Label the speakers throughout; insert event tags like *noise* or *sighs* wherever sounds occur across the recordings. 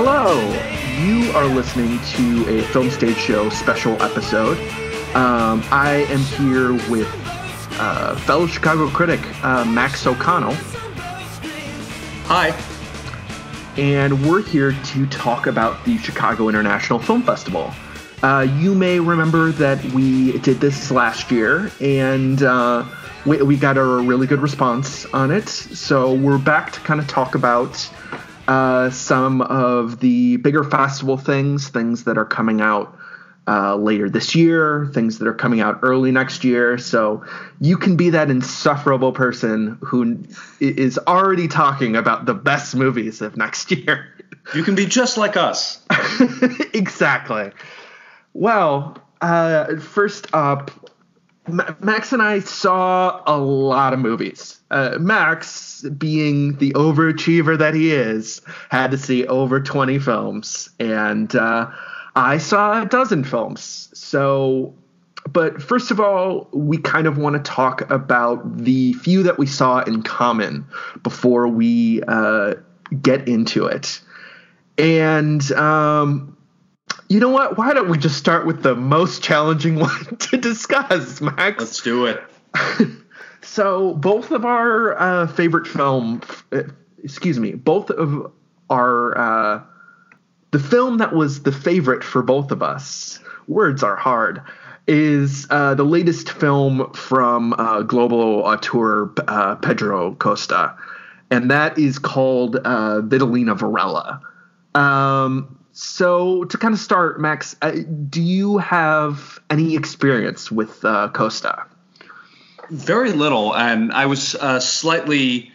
Speaker 1: Hello! You are listening to a Film Stage Show special episode. Um, I am here with uh, fellow Chicago critic uh, Max O'Connell.
Speaker 2: Hi.
Speaker 1: And we're here to talk about the Chicago International Film Festival. Uh, you may remember that we did this last year, and uh, we, we got a really good response on it. So we're back to kind of talk about uh, some of the bigger festival things, things that are coming out uh, later this year, things that are coming out early next year. So you can be that insufferable person who is already talking about the best movies of next *laughs* year.
Speaker 2: You can be just like us. *laughs*
Speaker 1: exactly. Well, uh, first up, Max and I saw a lot of movies. Uh, Max, being the overachiever that he is, had to see over 20 films, and uh, I saw a dozen films. So, but first of all, we kind of want to talk about the few that we saw in common before we uh, get into it. And um, you know what? Why don't we just start with the most challenging *laughs* one to discuss, Max?
Speaker 2: Let's do it. *laughs*
Speaker 1: so, both of our uh, favorite film, uh, excuse me, both of our uh, the film that was the favorite for both of us. Words are hard. Is uh, the latest film from uh, global auteur uh, Pedro Costa, and that is called uh, Vitalina Varela. Um, so to kind of start, Max, do you have any experience with Costa?
Speaker 2: Very little, and I was uh, slightly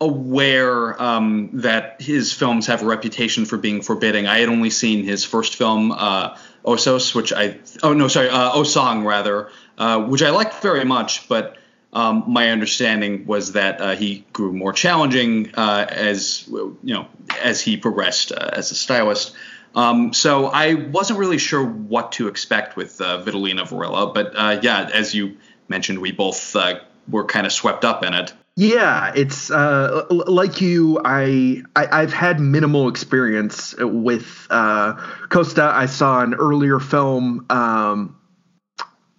Speaker 2: aware um, that his films have a reputation for being forbidding. I had only seen his first film, uh, Osos, which I oh no sorry uh, O Sangue rather, uh, which I liked very much, but. Um, my understanding was that uh, he grew more challenging uh, as you know as he progressed uh, as a stylist. Um, so I wasn't really sure what to expect with Vitalina Varela, but yeah, as you mentioned, we both uh, were kind of swept up in it.
Speaker 1: Yeah, it's uh, like you. I, I have had minimal experience with uh, Costa. I saw an earlier film. Um,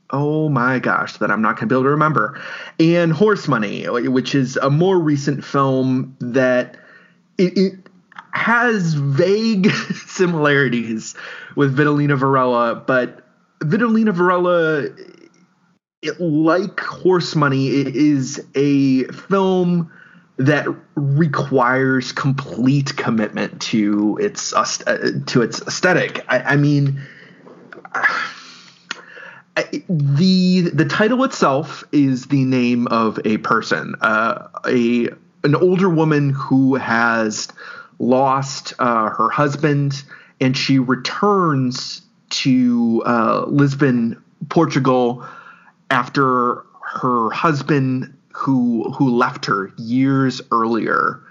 Speaker 1: oh my gosh, that I'm not going to be able to remember. And Horse Money, which is a more recent film that it, it has vague *laughs* similarities with Vitalina Varela, but Vitalina Varela, it, like Horse Money, it is a film that requires complete commitment to its uh, to its aesthetic. I, I mean. the the title itself is the name of a person, uh, a an older woman who has lost uh, her husband, and she returns to uh, Lisbon, Portugal, after her husband, who who left her years earlier,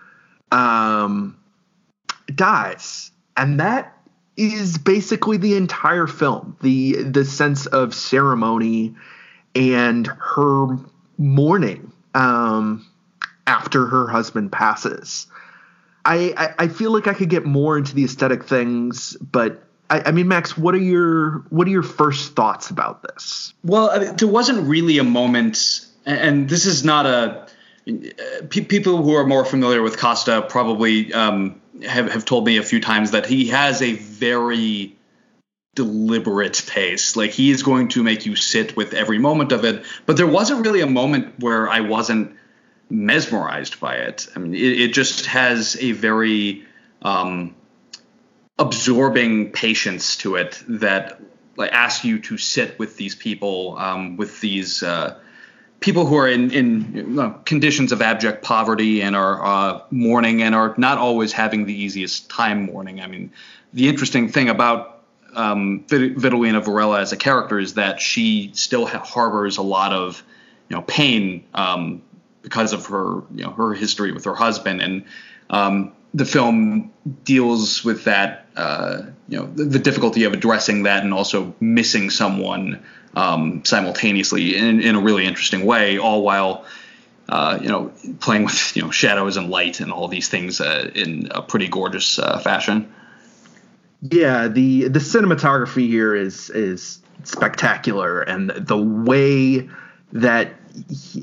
Speaker 1: um, dies, and that is basically the entire film. the The sense of ceremony and her mourning um, after her husband passes. I, I, feel like I could get more into the aesthetic things, but I, I, mean, Max, what are your what are your first thoughts about this?
Speaker 2: Well, there wasn't really a moment, and this is not a. People who are more familiar with Costa probably um, have have told me a few times that he has a very deliberate pace. Like he is going to make you sit with every moment of it. But there wasn't really a moment where I wasn't mesmerized by it. I mean, it, it just has a very um, absorbing patience to it that like asks you to sit with these people, um, with these uh, people who are in, in conditions of abject poverty and are uh, mourning and are not always having the easiest time mourning. I mean, the interesting thing about um, Vitalina Varela as a character is that she still ha- harbors a lot of you know pain um, because of her you know her history with her husband and um, the film deals with that uh, you know the, the, difficulty of addressing that and also missing someone um, simultaneously in, in, a really interesting way all while uh, you know playing with you know shadows and light and all these things uh, in a pretty gorgeous uh, fashion.
Speaker 1: Yeah, the the cinematography here is is spectacular, and the way that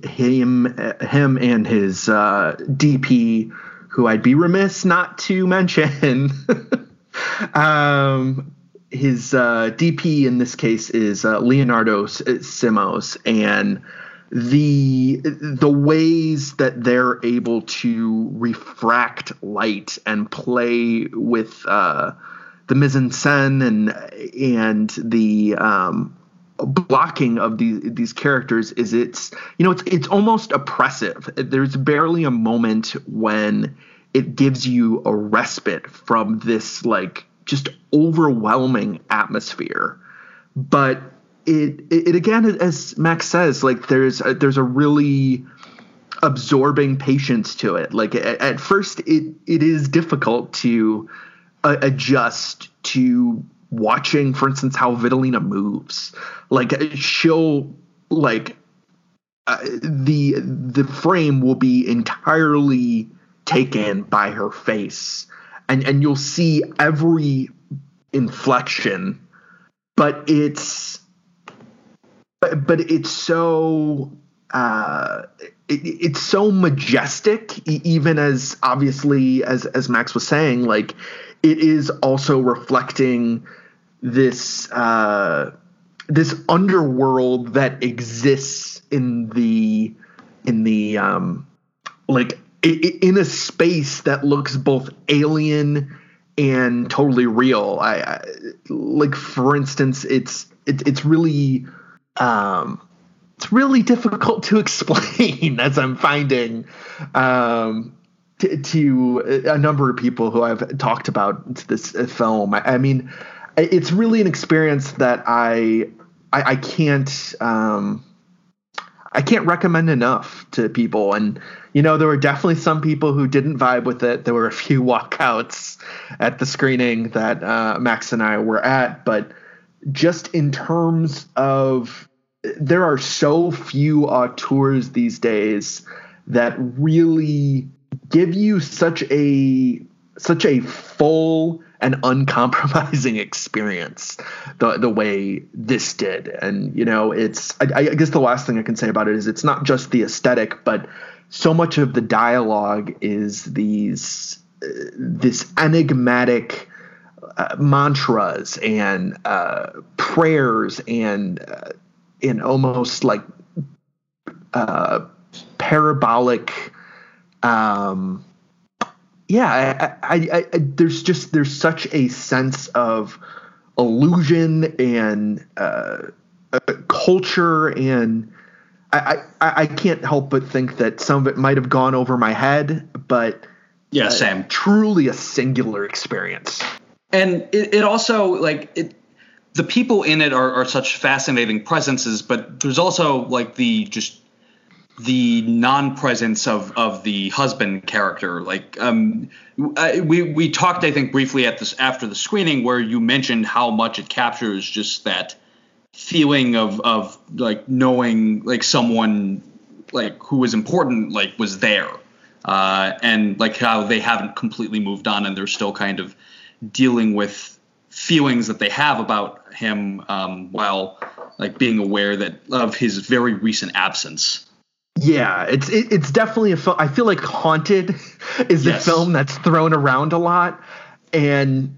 Speaker 1: him him and his uh, DP, who I'd be remiss not to mention, *laughs* um, his uh, DP in this case is uh, Leonardo Simões, and the the ways that they're able to refract light and play with uh, the mise en scène and and the um, blocking of these these characters is it's you know it's it's almost oppressive. There's barely a moment when it gives you a respite from this like just overwhelming atmosphere. But it, it, it again as Max says like there's a, there's a really absorbing patience to it. Like at, at first it it is difficult to uh, adjust to watching for instance how Vitalina moves. Like she'll like uh, the the frame will be entirely taken by her face. And and you'll see every inflection but it's but but it's so uh, it, it's so majestic even as obviously as as max was saying like it is also reflecting this uh, this underworld that exists in the in the um, like in a space that looks both alien and totally real. I, I like, for instance, it's it, it's really um, it's really difficult to *laughs* explain as I'm finding um, to, to, a number of people who I've talked about this film. I, I mean, it's really an experience that I I, I can't um, I can't recommend enough to people. And you know, there were definitely some people who didn't vibe with it. There were a few *laughs* walkouts at the screening that uh, Max and I were at, but just in terms of there are so few auteurs these days that really give you such a such a full and uncompromising *laughs* experience the the way this did and you know it's I, I, guess the last thing i can say about it is it's not just the aesthetic but so much of the dialogue is these uh, this enigmatic uh, mantras and uh, prayers and uh, in almost like uh, parabolic um, yeah, I, I, I, there's just there's such a sense of illusion and uh, uh, culture, and I, I I can't help but think that some of it might have gone over my head, but
Speaker 2: yeah, uh, same.
Speaker 1: Truly a singular experience,
Speaker 2: and it, it also like it. The people in it are, are such fascinating presences, but there's also like the just the non-presence of of the husband character like um I, we we talked i think briefly at this after the screening where you mentioned how much it captures just that feeling of of like knowing like someone like who was important like was there uh and like how they haven't completely moved on and they're still kind of dealing with feelings that they have about him um while like being aware that of his very recent absence
Speaker 1: yeah, it's it, it's definitely a film. I feel like Haunted is yes. a film that's thrown around a lot, and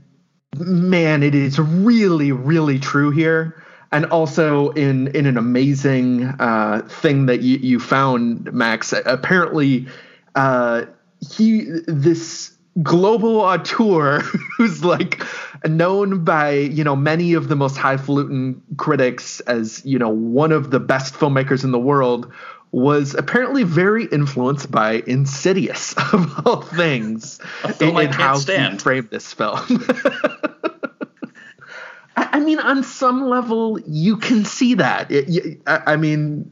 Speaker 1: man, it is really really true here. And also in in an amazing uh, thing that you you found, Max. Apparently, uh, he this global auteur *laughs* who's like known by you know many of the most highfalutin critics as you know one of the best filmmakers in the world was apparently very influenced by Insidious *laughs* of all things
Speaker 2: in, in how stand. he
Speaker 1: framed this film. *laughs* I, I, mean, on some level, you can see that. It, I, I, mean,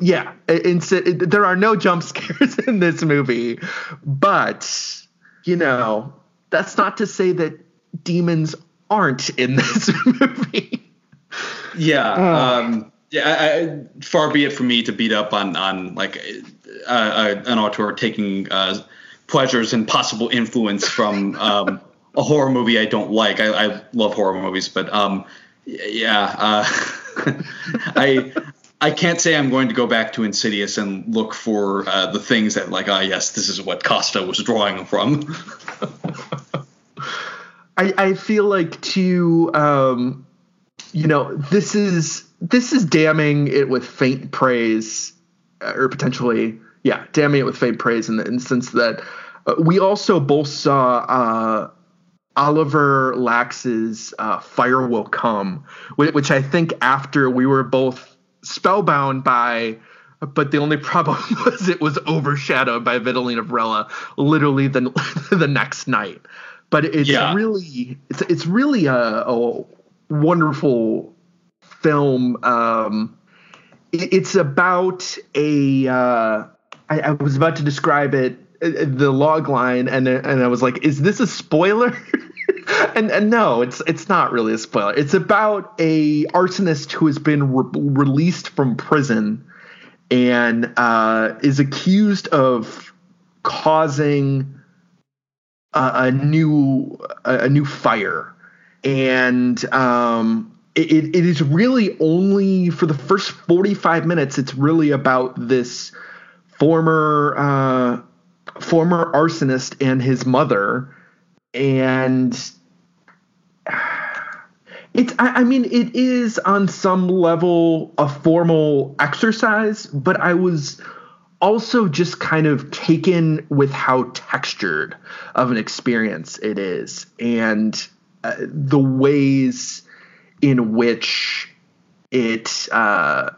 Speaker 1: yeah, it, there are no jump *laughs* scares in this movie, but you know, that's not to say that demons aren't in *laughs* this movie.
Speaker 2: Yeah. Uh, um, yeah, I, far be it from me to beat up on on like uh, uh, an author taking uh, pleasures and possible influence from um, a horror movie I don't like. I, I love horror movies, but um, yeah, uh, *laughs* I I can't say I'm going to go back to Insidious and look for uh, the things that like ah yes, this is what Costa was drawing from. *laughs*
Speaker 1: I I feel like to um, you know this is this is damning it with faint praise uh, or potentially yeah damning it with faint praise in the instance that uh, we also both saw uh, Oliver Laxe's uh, Fire Will Come, which I think after we were both spellbound by, but the only problem *laughs* was it was overshadowed by Vitalina Varela literally the, *laughs* the next night. But it's yeah. really it's it's really a, a wonderful film. Um, it, it's about a. Uh, I, I was about to describe it the log line and and I was like, is this a spoiler? *laughs* and and no, it's it's not really a spoiler. It's about a arsonist who has been re- released from prison and uh, is accused of causing a, a new a, a, new fire, and um, it, it is really only for the first forty five minutes. It's really about this former uh, former arsonist and his mother and it's I, I, mean it is on some level a formal exercise but i was also just kind of taken with how textured of an experience it is and uh, the ways in which it, uh,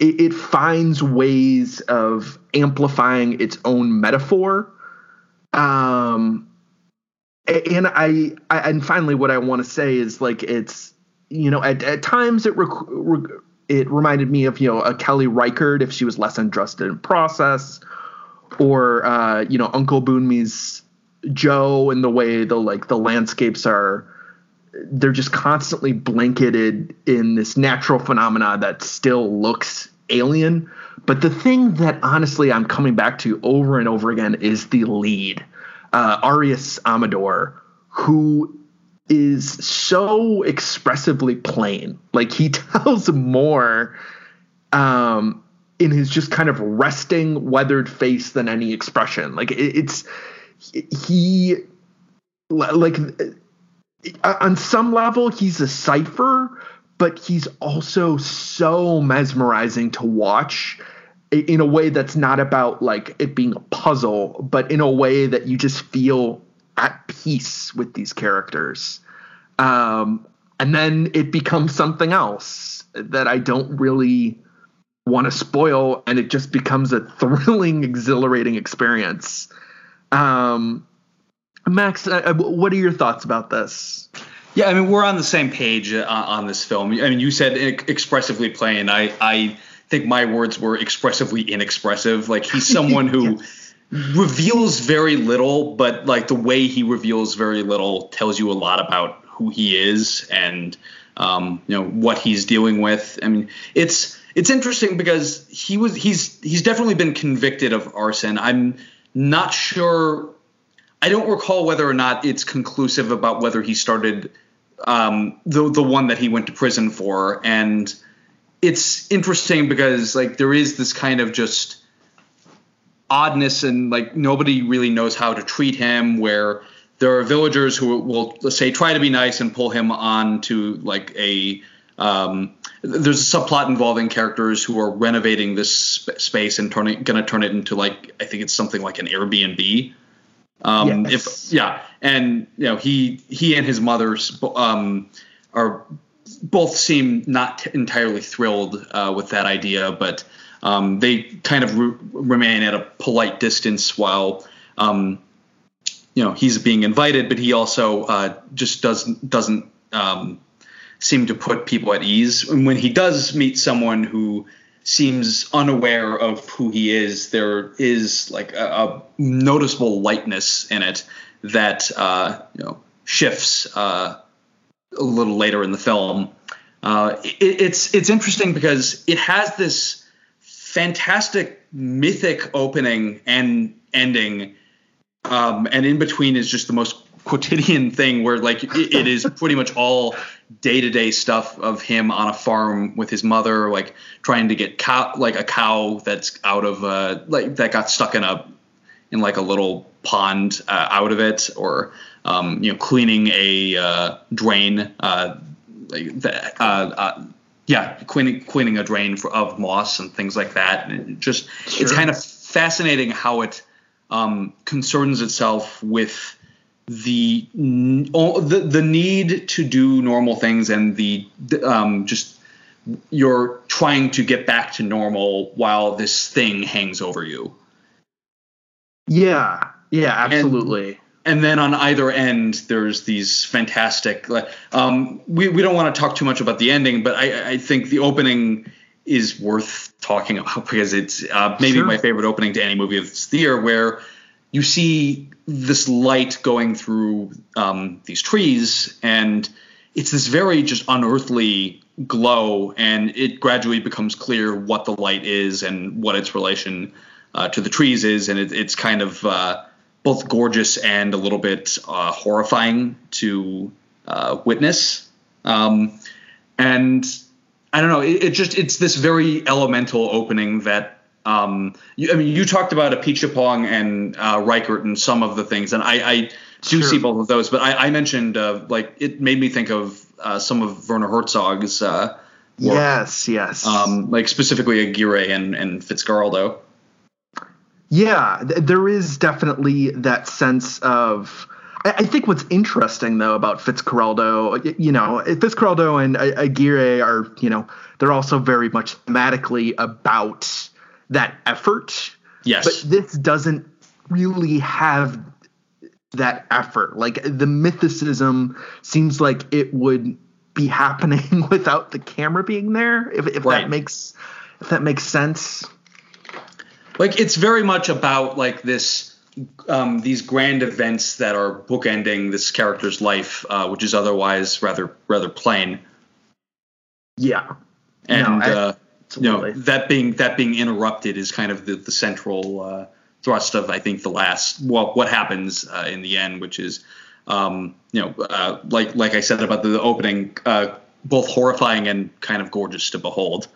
Speaker 1: it it finds ways of amplifying its own metaphor. Um and I, I and finally what I want to say is like it's you know at, at times it rec- rec- it reminded me of you know a Kelly Reichardt if she was less interested in process or uh, you know Uncle Boonmee's Joe and the way the like the landscapes are they're just constantly blanketed in this natural phenomena that still looks alien but the thing that honestly I'm coming back to over and over again is the lead uh, Arias Amador, who is so expressively plain. Like he *laughs* tells more um, in his just kind of resting, weathered face than any expression. Like it, it's he like on some level he's a cipher, but he's also so mesmerizing to watch in a way that's not about like it being a puzzle, but in a way that you just feel at peace with these characters. Um, and then it becomes something else that I don't really want to spoil, and it just becomes a *laughs* thrilling, exhilarating experience. Um, Max, uh, uh what are your thoughts about this?
Speaker 2: Yeah, I mean we're on the same page uh, on this film. I mean you said expressively plain. I I think my words were expressively inexpressive. Like he's *laughs* someone who reveals very little, but like the way he reveals very little tells you a lot about who he is and um, you know what he's dealing with. I mean, it's it's interesting because he was he's he's definitely been convicted of arson. I'm not sure. I don't recall whether or not it's conclusive about whether he started um, the the one that he went to prison for and it's interesting because like there is this kind of just oddness and like nobody really knows how to treat him where there are villagers who will say try to be nice and pull him on to like a um, there's a subplot involving characters who are renovating this sp- space and turning going to turn it into like I think it's something like an Airbnb. Um, yes. If yeah, and you know he he and his mother um, are both seem not entirely thrilled uh, with that idea, but um, they kind of re- remain at a polite distance while um, you know he's being invited, but he also uh, just doesn't doesn't um, seem to put people at ease. And when he does meet someone who seems unaware of who he is, there is like a, a noticeable lightness in it that uh, you know shifts uh, a little later in the film. Uh, it, it's it's interesting because it has this fantastic mythic opening and ending, um, and in between is just the most quotidian thing where like it, it is *laughs* pretty much all day to day stuff of him on a farm with his mother, like trying to get cow like a cow that's out of uh like that got stuck in a in like a little pond uh, out of it, or um, you know cleaning a uh, drain. Uh, that, uh, uh, yeah, cleaning cleaning a drain for, of moss and things like that. And it just sure. it's kind of fascinating how it um, concerns itself with the, the the need to do normal things and the um, just you're trying to get back to normal while this thing hangs over you.
Speaker 1: Yeah, yeah, absolutely.
Speaker 2: And, and then on either end, there's these fantastic. Um, we we don't want to talk too much about the ending, but I, I think the opening is worth talking about *laughs* because it's uh, maybe sure. my favorite opening to any movie of this year, where you see this light going through um, these trees, and it's this very just unearthly glow, and it gradually becomes clear what the light is and what its relation uh, to the trees is, and it, it's kind of uh, both gorgeous and a little bit uh, horrifying to uh, witness. Um, and I don't know, it, it, just it's this very elemental opening that. Um, you, I mean, you talked about Apichatpong and uh, Reichardt and some of the things, and I, I do sure. see both of those. But I, I mentioned uh, like it made me think of uh, some of Werner Herzog's. Uh,
Speaker 1: work, yes, yes.
Speaker 2: Um, like specifically Aguirre and, and Fitzcarraldo.
Speaker 1: Yeah, th- there is definitely that sense of. I, I think what's interesting though about Fitzcarraldo, you know, Fitzcarraldo and Aguirre are, you know, they're also very much thematically about that effort.
Speaker 2: Yes.
Speaker 1: But this doesn't really have that effort. Like the mythicism seems like it would be *laughs* happening without the camera being there. If, if right. that makes if that makes sense
Speaker 2: like it's very much about like this um, these grand events that are bookending this character's life, uh, which is otherwise rather rather plain.
Speaker 1: Yeah,
Speaker 2: and no, I, uh, you know that being that being interrupted is kind of the the central uh, thrust of I think the last well what happens uh, in the end, which is um, you know uh, like like I said about the, the opening, uh, both horrifying and kind of gorgeous to behold.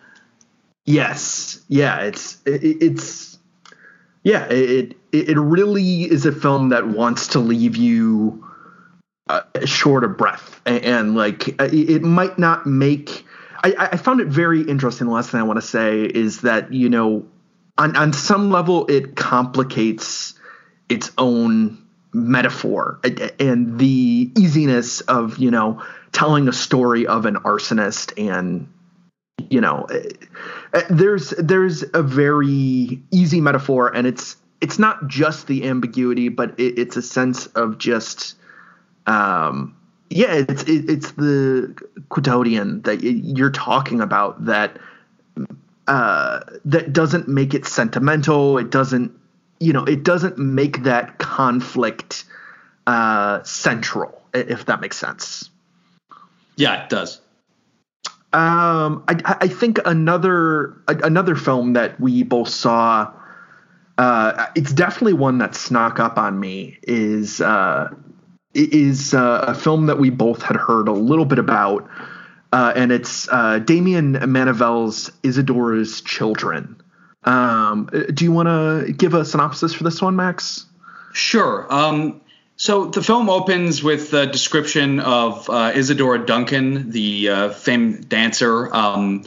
Speaker 1: Yes, yeah, it's it, it's yeah, it it really is a film that wants to leave you uh, short of breath, and, and, like it might not make. I, I found it very interesting. The last thing I want to say is that you know, on on some level, it complicates its own metaphor and the easiness of you know telling a story of an arsonist and you know uh, there's there's a very easy metaphor and it's it's not just the ambiguity but it, it's a sense of just um yeah it's it, it's the quotidian that you're talking about that uh that doesn't make it sentimental it doesn't you know it doesn't make that conflict uh central if that makes sense
Speaker 2: yeah it does
Speaker 1: um, I, I think another another film that we both saw. Uh, it's definitely one that snuck up on me. Is uh, is uh, a film that we both had heard a little bit about, uh, and it's uh, Damien Manivel's Isadora's Children. Um, do you want to give a synopsis for this one, Max?
Speaker 2: Sure. Um, so the film opens with a description of uh, Isadora Duncan, the uh, famed dancer, um,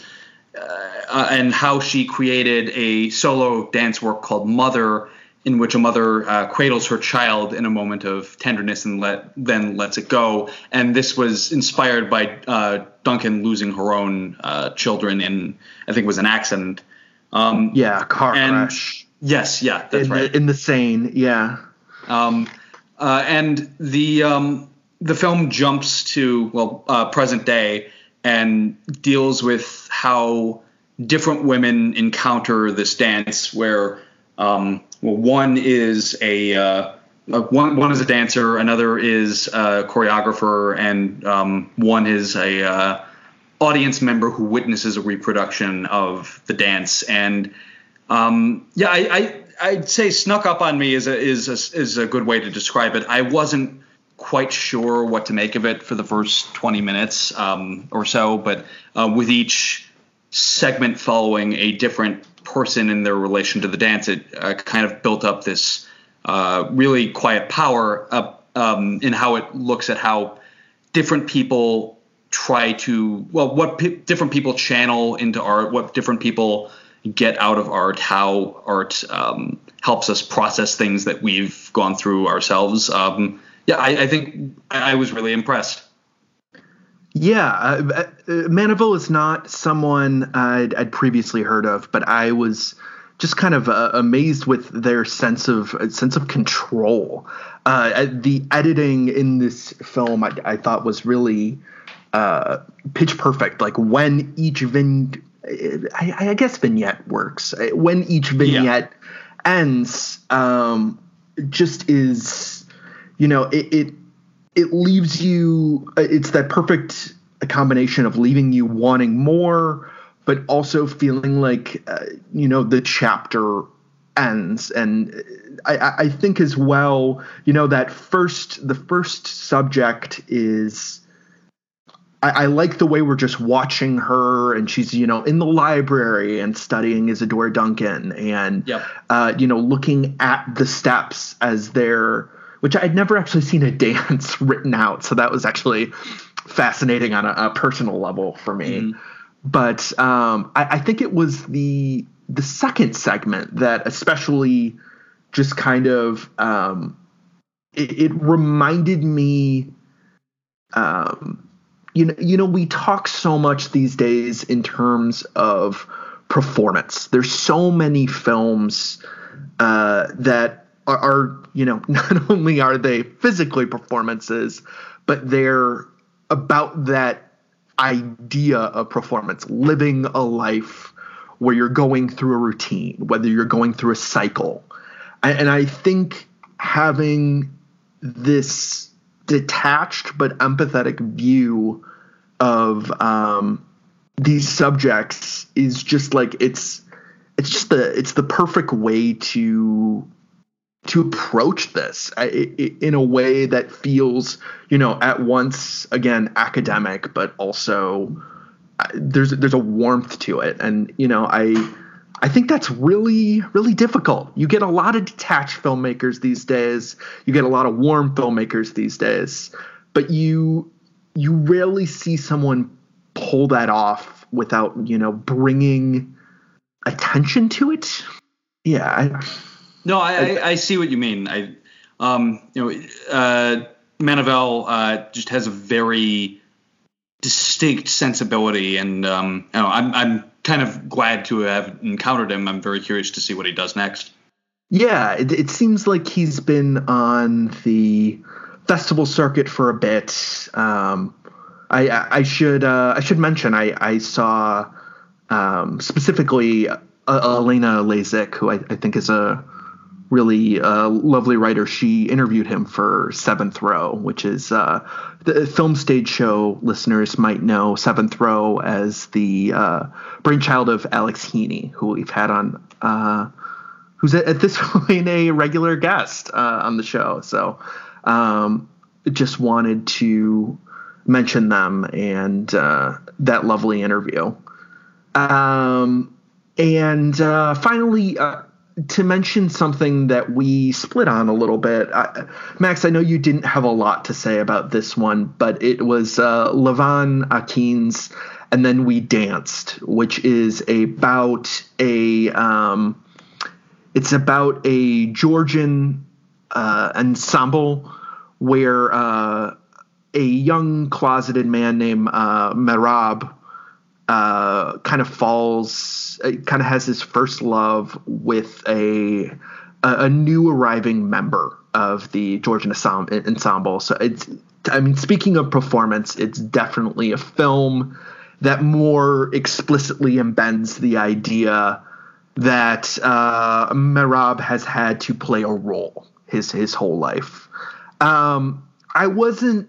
Speaker 2: uh, and how she created a solo dance work called Mother, in which a mother uh, cradles her child in a moment of tenderness and let, then lets it go. And this was inspired by uh, Duncan losing her own uh, children in, I think it was an accident.
Speaker 1: Um, yeah, car crash.
Speaker 2: Yes, yeah, that's
Speaker 1: in
Speaker 2: right.
Speaker 1: The, in the Seine, yeah.
Speaker 2: Um, uh, and the um, the film jumps to well uh, present day and deals with how different women encounter this dance where um, well, one is a uh, one one is a dancer, another is a choreographer, and um, one is a uh, audience member who witnesses a reproduction of the dance. And um, yeah, I, I I'd say snuck up on me is a is a, is a good way to describe it. I wasn't quite sure what to make of it for the first 20 minutes um, or so, but uh, with each segment following a different person in their relation to the dance, it uh, kind of built up this uh, really quiet power up um, in how it looks at how different people try to well what different people channel into art what different people get out of art how art um, helps us process things that we've gone through ourselves. Um, yeah I, I, think I was really impressed.
Speaker 1: Yeah uh, uh, is not someone I'd, I'd, previously heard of but I was just kind of uh, amazed with their sense of sense of control uh, the editing in this film I, I thought was really uh, pitch perfect. Like when each vin, I, I, guess vignette works. When each vignette yeah. ends, um, just is, you know, it, it it leaves you. It's that perfect combination of leaving you wanting more, but also feeling like uh, you know the chapter ends and I, I think as well you know that first the first subject is I, I, like the way we're just watching her and she's you know in the library and studying Isadora Duncan and yep. uh, you know looking at the steps as they're which I'd never actually seen a *laughs* dance written out so that was actually fascinating on a, a personal level for me mm-hmm. but um, I, I think it was the the second segment that especially just kind of um, it, it reminded me um, you know, you know, we talk so much these days in terms of performance. There's so many films uh, that are, are, you know, *laughs* not only are they physically performances, but they're about that idea of performance, living a life where you're going through a routine, whether you're going through a cycle. And I think having this detached but empathetic view of um, these subjects is just like it's it's just the it's the perfect way to to approach this in a way that feels you know at once again academic but also uh, there's there's a warmth to it and you know i i think that's really really difficult you get a lot of detached filmmakers these days you get a lot of warm filmmakers these days but you you rarely see someone pull that off without you know bringing attention to it. Yeah. I,
Speaker 2: no, I, I, I, see what you mean. I, um, you know, uh, Manivel uh, just has a very distinct sensibility, and um, you know, I'm I'm kind of glad to have encountered him. I'm very curious to see what he does next.
Speaker 1: Yeah, it, it seems like he's been on the festival circuit for a bit. Um, I, I should uh, I should mention I I saw um, specifically uh, Elena Lazic, who I, I, think is a really uh, lovely writer. She interviewed him for Seventh Row, which is uh, the film stage show listeners might know Seventh Row as the uh, brainchild of Alex Heeney, who we've had on. Uh, who's at, this *laughs* point a regular guest on the show. So, um, just wanted to mention them and uh, that lovely interview. Um, and uh, finally, uh, to mention something that we split on a little bit, I, Max, I know you didn't have a lot to say about this one, but it was uh, Levan Akin's, and then we danced, which is about a um, it's about a Georgian uh, ensemble where uh, a young closeted man named uh, Merab uh, kind of falls, uh, kind of has his first love with a, a, new arriving member of the Georgian ensemble. So it's, I mean, speaking of performance, it's definitely a film that more explicitly embeds the idea that uh, Merab has had to play a role his his whole life. Um, I wasn't.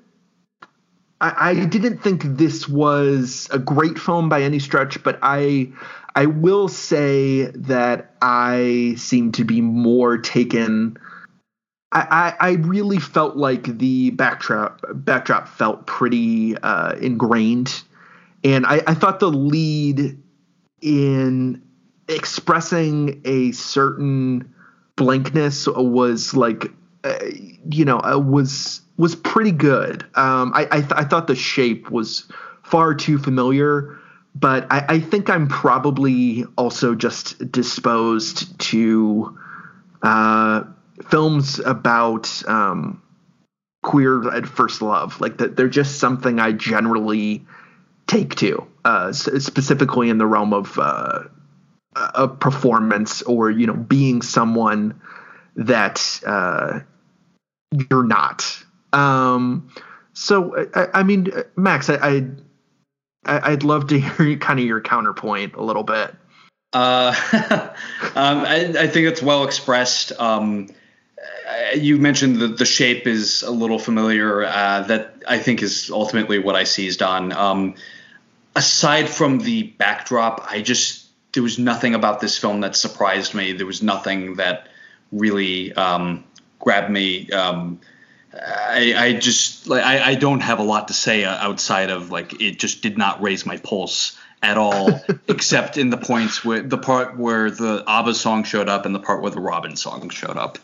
Speaker 1: I, I didn't think this was a great film by any stretch, but I I will say that I seem to be more taken. I, I, I really felt like the backdrop backdrop felt pretty uh, ingrained, and I, I thought the lead in expressing a certain blankness was like uh, you know uh, was was pretty good. Um, I I, th- I, thought the shape was far too familiar, but I, I think I'm probably also just disposed to uh, films about um, queer at first love. Like that, they're just something I generally take to, uh, specifically in the realm of uh, a performance or you know being someone that uh, you're not. Um, so I, I mean, Max, I, I would love to *laughs* hear kind of your counterpoint a little bit.
Speaker 2: Uh, *laughs* um, I, I, think it's well expressed. Um, you mentioned that the shape is a little familiar. Uh, that I think is ultimately what I seized on. Um, aside from the backdrop, I just there was nothing about this film that surprised me. There was nothing that really um, grabbed me. Um, I, I, just like I, I, don't have a lot to say uh, outside of like it just did not raise my pulse at all, *laughs* except in the points where the part where the ABBA song showed up and the part where the Robyn song showed up.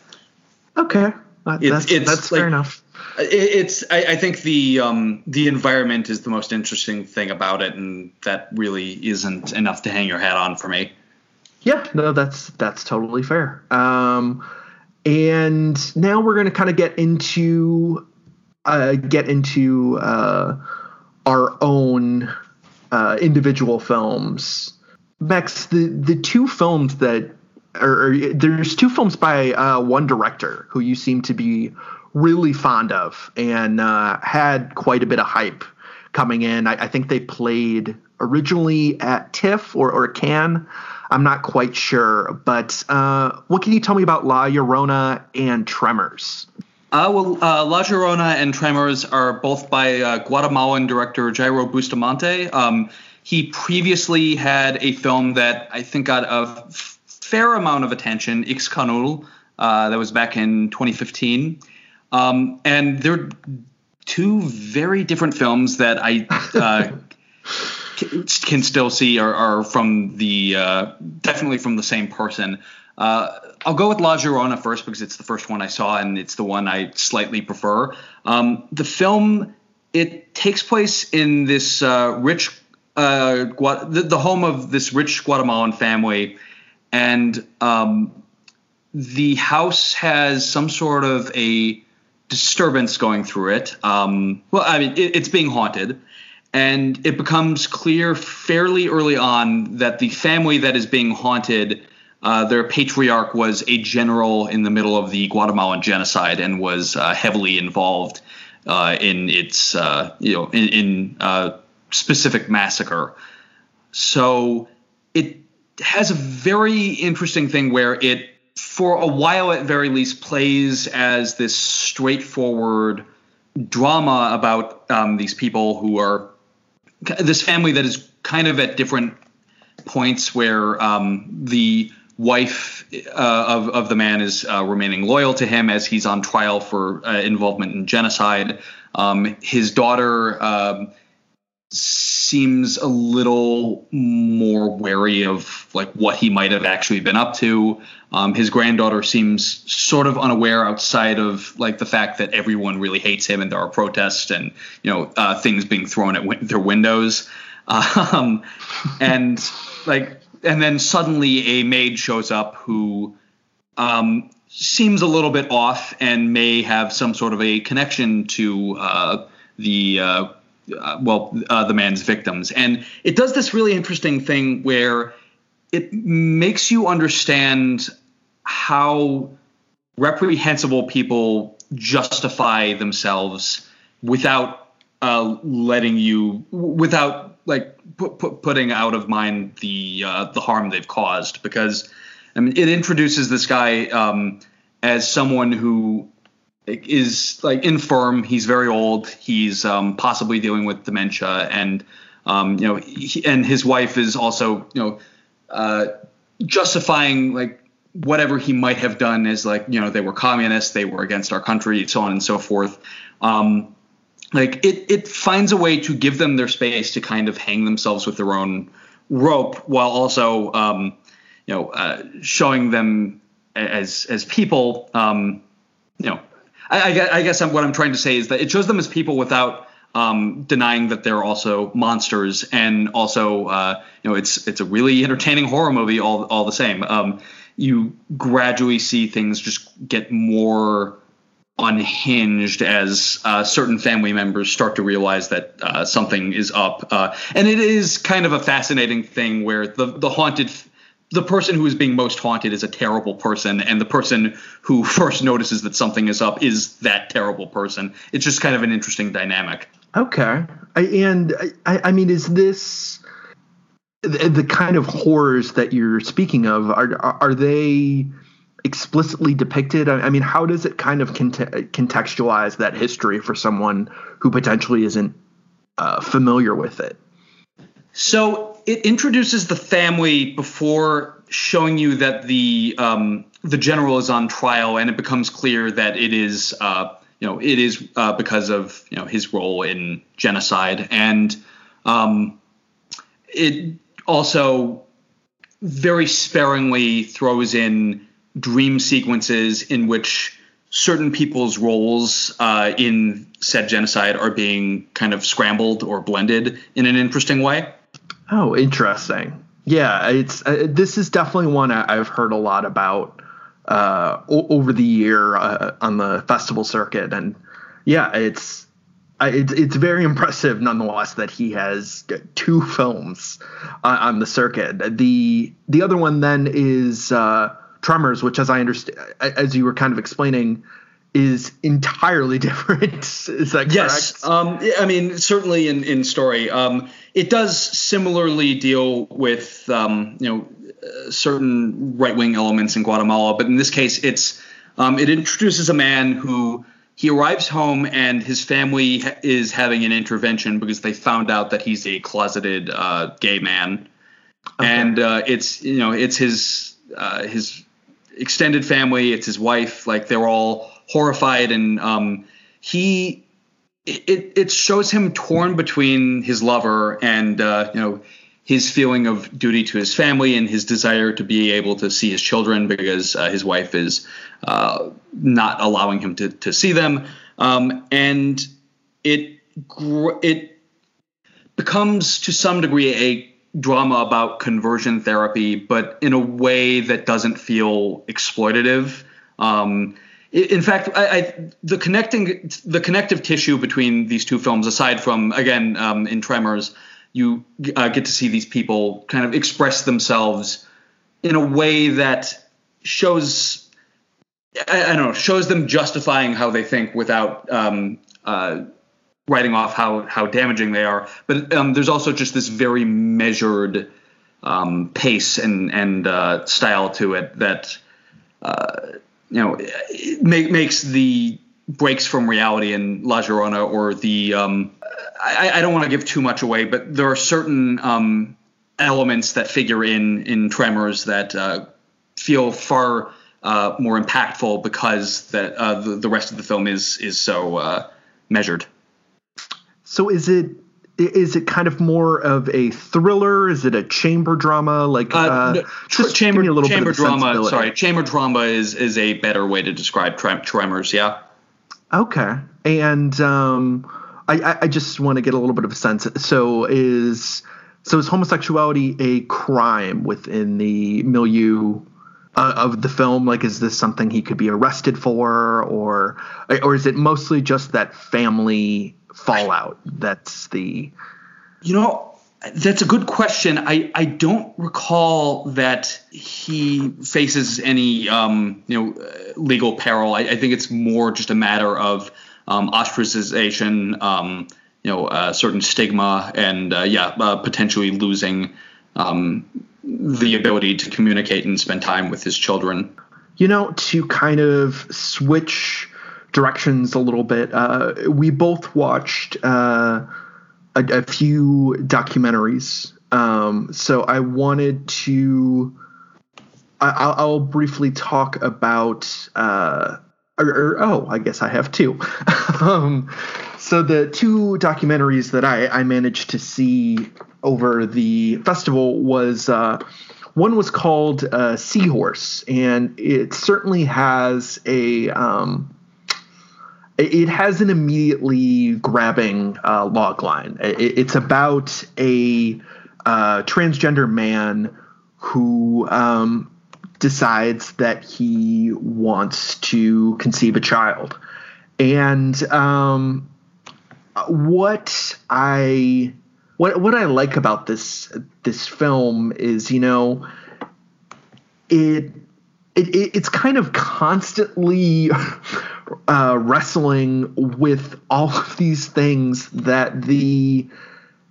Speaker 1: Okay, that, that's, it's, that's like, fair enough.
Speaker 2: It's I, I, think the um, the environment is the most interesting thing about it, and that really isn't enough to hang your hat on for me.
Speaker 1: Yeah, no, that's that's totally fair. Um, and now we're going to kind of get into uh, get into uh, our own uh, individual films. Max, the the two films that or, there's two films by uh, one director who you seem to be really fond of and uh, had quite a bit of hype coming in. I, I think they played originally at TIFF or, or Cannes. I'm not quite sure, but uh, what can you tell me about La Llorona and Tremors?
Speaker 2: Uh, well, uh, La Llorona and Tremors are both by uh, Guatemalan director Jayro Bustamante. Um, he previously had a film that I think got a f- fair amount of attention, Ixcanul, uh, that was back in 2015. Um, and they're two very different films that I uh, *laughs* can still see are, are from the uh, definitely from the same person. Uh, I'll go with La Llorona first because it's the first one I saw and it's the one I slightly prefer. Um, the film it takes place in this uh, rich uh, the, the, home of this rich Guatemalan family, and um, the house has some sort of a disturbance going through it. Um, well, I mean, it, it's being haunted, and it becomes clear fairly early on that the family that is being haunted, uh, their patriarch was a general in the middle of the Guatemalan genocide and was uh, heavily involved uh, in its, uh, you know, in, in uh, specific massacre. So it has a very interesting thing where it for a while at very least plays as this straightforward drama about um, these people who are this family that is kind of at different points where um, the wife uh, of, of the man is uh, remaining loyal to him as he's on trial for uh, involvement in genocide. Um, his daughter um, seems a little more wary of like what he might have actually been up to. Um, his granddaughter seems sort of unaware outside of like the fact that everyone really hates him and there are protests and you know uh, things being thrown at win- their windows. Um, *laughs* and like and then suddenly a maid shows up who um, seems a little bit off and may have some sort of a connection to uh, the uh, uh, well, uh, the man's victims. And it does this really interesting thing where it makes you understand how reprehensible people justify themselves without uh, letting you, without like put, put, putting out of mind the uh, the harm they've caused. Because I mean, it introduces this guy um, as someone who is like infirm. He's very old. He's um, possibly dealing with dementia, and um, you know, he, and his wife is also you know uh, justifying like whatever he might have done is like you know they were communists, they were against our country, so on and so forth. Um, like it it finds a way to give them their space to kind of hang themselves with their own rope while also um, you know uh, showing them as as people um, you know I, I, guess what I'm trying to say is that it shows them as people without um, denying that they're also monsters, and also uh, you know it's it's a really entertaining horror movie all all the same. Um, you gradually see things just get more unhinged as uh, certain family members start to realize that uh, something is up. Uh, and it is kind of a fascinating thing where the the haunted the person who is being most haunted is a terrible person, and the person who *laughs* first notices that something is up is that terrible person. It's just kind of an interesting dynamic.
Speaker 1: Okay, I, and I, I mean, is this the, the kind of horrors that you're speaking of? Are are they explicitly depicted? I mean, how does it kind of contextualize that history for someone who potentially isn't uh, familiar with it?
Speaker 2: So it introduces the family before showing you that the um, the general is on trial, and it becomes clear that it is uh, you know it is uh, because of you know his role in genocide, and um, it also very sparingly throws in dream sequences in which certain people's roles uh, in said genocide are being kind of scrambled or blended in an interesting way.
Speaker 1: Oh, interesting. Yeah, it's uh, this is definitely one I, have heard a lot about uh, o- over the year uh, on the festival circuit, and yeah, it's it's it's very *laughs* impressive nonetheless that he has two films uh, on the circuit. The the other one then is uh, Tremors, which, as I understand, as you were kind of explaining, is entirely *laughs* different. is that correct?
Speaker 2: Yes. Um, I mean, certainly in in story. Um, it does similarly deal with um, you know uh, certain right wing elements in Guatemala, but in this case, it's um, it introduces a man who he arrives home and his family is having an intervention because they found out that he's a closeted uh, gay man, okay. and uh, it's you know it's his uh, his extended family, it's his wife, like they're all horrified, and um, he it, it shows him torn between his lover and uh, you know his feeling of duty to his family and his desire to be able to see his children because uh, his wife is uh, not allowing him to, to see them. Um, and it it becomes to some degree a drama about conversion therapy but in a way that doesn't feel exploitative. Um, in fact, I, I, the connecting the connective tissue between these two films, aside from again um, in Tremors, you uh, get to see these people kind of express themselves in a way that shows I, don't know shows them justifying how they think without um, uh, writing off how how damaging they are. But um, there's also just this very measured um, pace and and uh, style to it that uh, you know make, makes the breaks from reality in La Llorona or the um, I, I, don't want to give too much away, but there are certain um, elements that figure in in Tremors that uh, feel far uh, more impactful because that uh, the, the rest of the film is is so uh, measured.
Speaker 1: So is it is it kind of more of a thriller? Is it a chamber drama? Like uh, uh, no,
Speaker 2: tr- chamber, a little chamber drama. Sorry, chamber drama is is a better way to describe trem- tremors. Yeah.
Speaker 1: Okay, and um, I, I just want to get a little bit of a sense. So is so is homosexuality a crime within the milieu uh, of the film? Like, is this something he could be arrested for, or or is it mostly just that family fallout? That's the.
Speaker 2: You know, that's a good question. I, I don't recall that he faces any um, you know legal peril. I, I, think it's more just a matter of um, ostracization, um, you know, uh, certain stigma, and uh, yeah, uh, potentially losing um, the ability to communicate and spend time with his children.
Speaker 1: You know, to kind of switch directions a little bit. Uh, we both watched uh, a, a, few documentaries, um, so I wanted to I, will briefly talk about. Uh, or, or, oh, I guess I have two. *laughs* um, so the two documentaries that I, I managed to see over the festival was uh, one was called uh, Seahorse, and it certainly has a um, it has an immediately grabbing uh, log line. It's about a uh, transgender man who um, decides that he wants to conceive a child. And um, what I what what I like about this this film is, you know, it it, it's kind of constantly *laughs* uh, wrestling with all of these things that the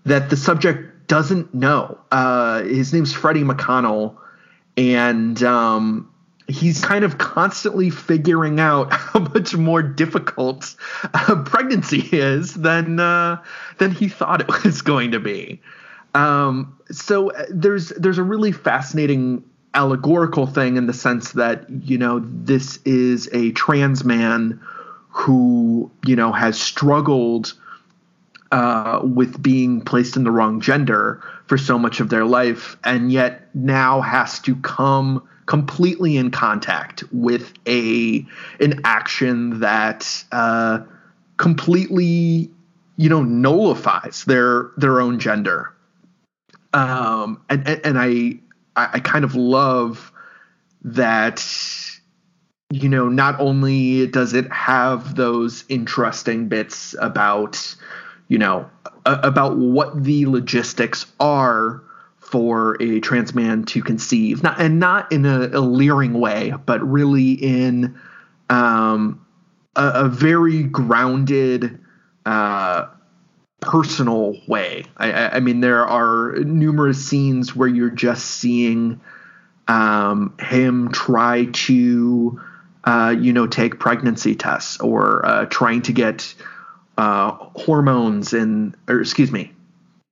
Speaker 1: that the subject doesn't know. Uh, his name's Freddie McConnell, and um, he's kind of constantly figuring out *laughs* how much more difficult uh, pregnancy is than uh, than he thought it *laughs* was going to be. Um, so uh, there's there's a really fascinating allegorical thing in the sense that you know this is a trans man who you know has struggled uh, with being placed in the wrong gender for so much of their life, and yet now has to come completely in contact with a an action that uh, completely you know nullifies their their own gender. Um, and, and, and I I, I kind of love that you know not only does it have those interesting bits about you know a, about what the logistics are for a trans man to conceive. Not and not in a, a leering way but really in um, a, a, very grounded uh, personal way. I, I, mean, there are numerous scenes where you're just seeing um, him try to, uh, you know, take pregnancy tests or uh, trying to get uh, hormones and, or excuse me,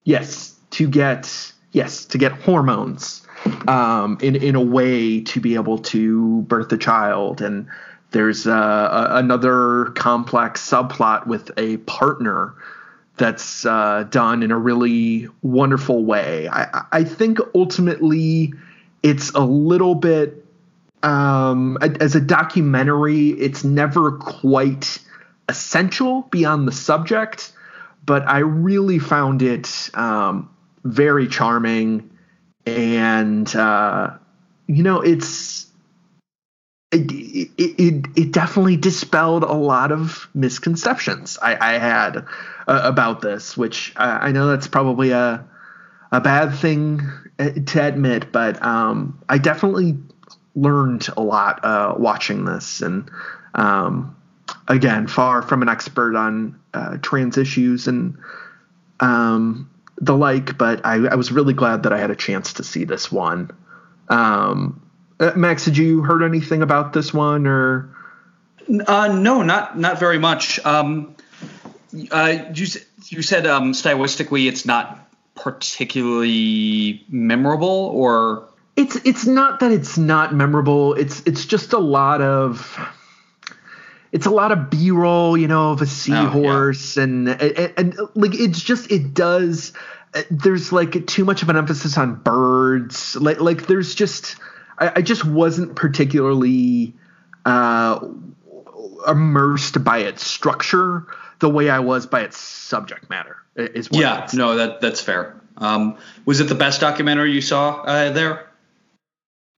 Speaker 1: yes, to get yes to get hormones um, in in a way to be able to birth a child and. There's uh, another complex subplot with a partner that's uh, done in a really wonderful way. I, I think ultimately it's a little bit um, as a documentary, it's never quite essential beyond the subject, but I really found it um, very charming, and uh, you know, it's it, it, it, it, definitely dispelled a lot of misconceptions I, I had uh, about this, which I, know that's probably a a bad thing uh, to admit, but um, I definitely learned a lot uh, watching this, and um, again, far from an expert on uh, trans issues and um, the like, but I, I, was really glad that I had a chance to see this one. Um, Max, did you heard anything about this one or?
Speaker 2: Uh, no, not not very much. Um, uh, you you said um, stylistically it's not particularly memorable, or
Speaker 1: it's it's not that it's not memorable. It's it's just a lot of it's a lot of b-roll you know of a seahorse oh, yeah. and, and, and like it's just it does there's like too much of an emphasis on birds like like there's just I, I just wasn't particularly uh, immersed by its structure the way I was by its subject matter. Is
Speaker 2: yeah, no, that that's fair. Um, was it the best documentary you saw uh, there?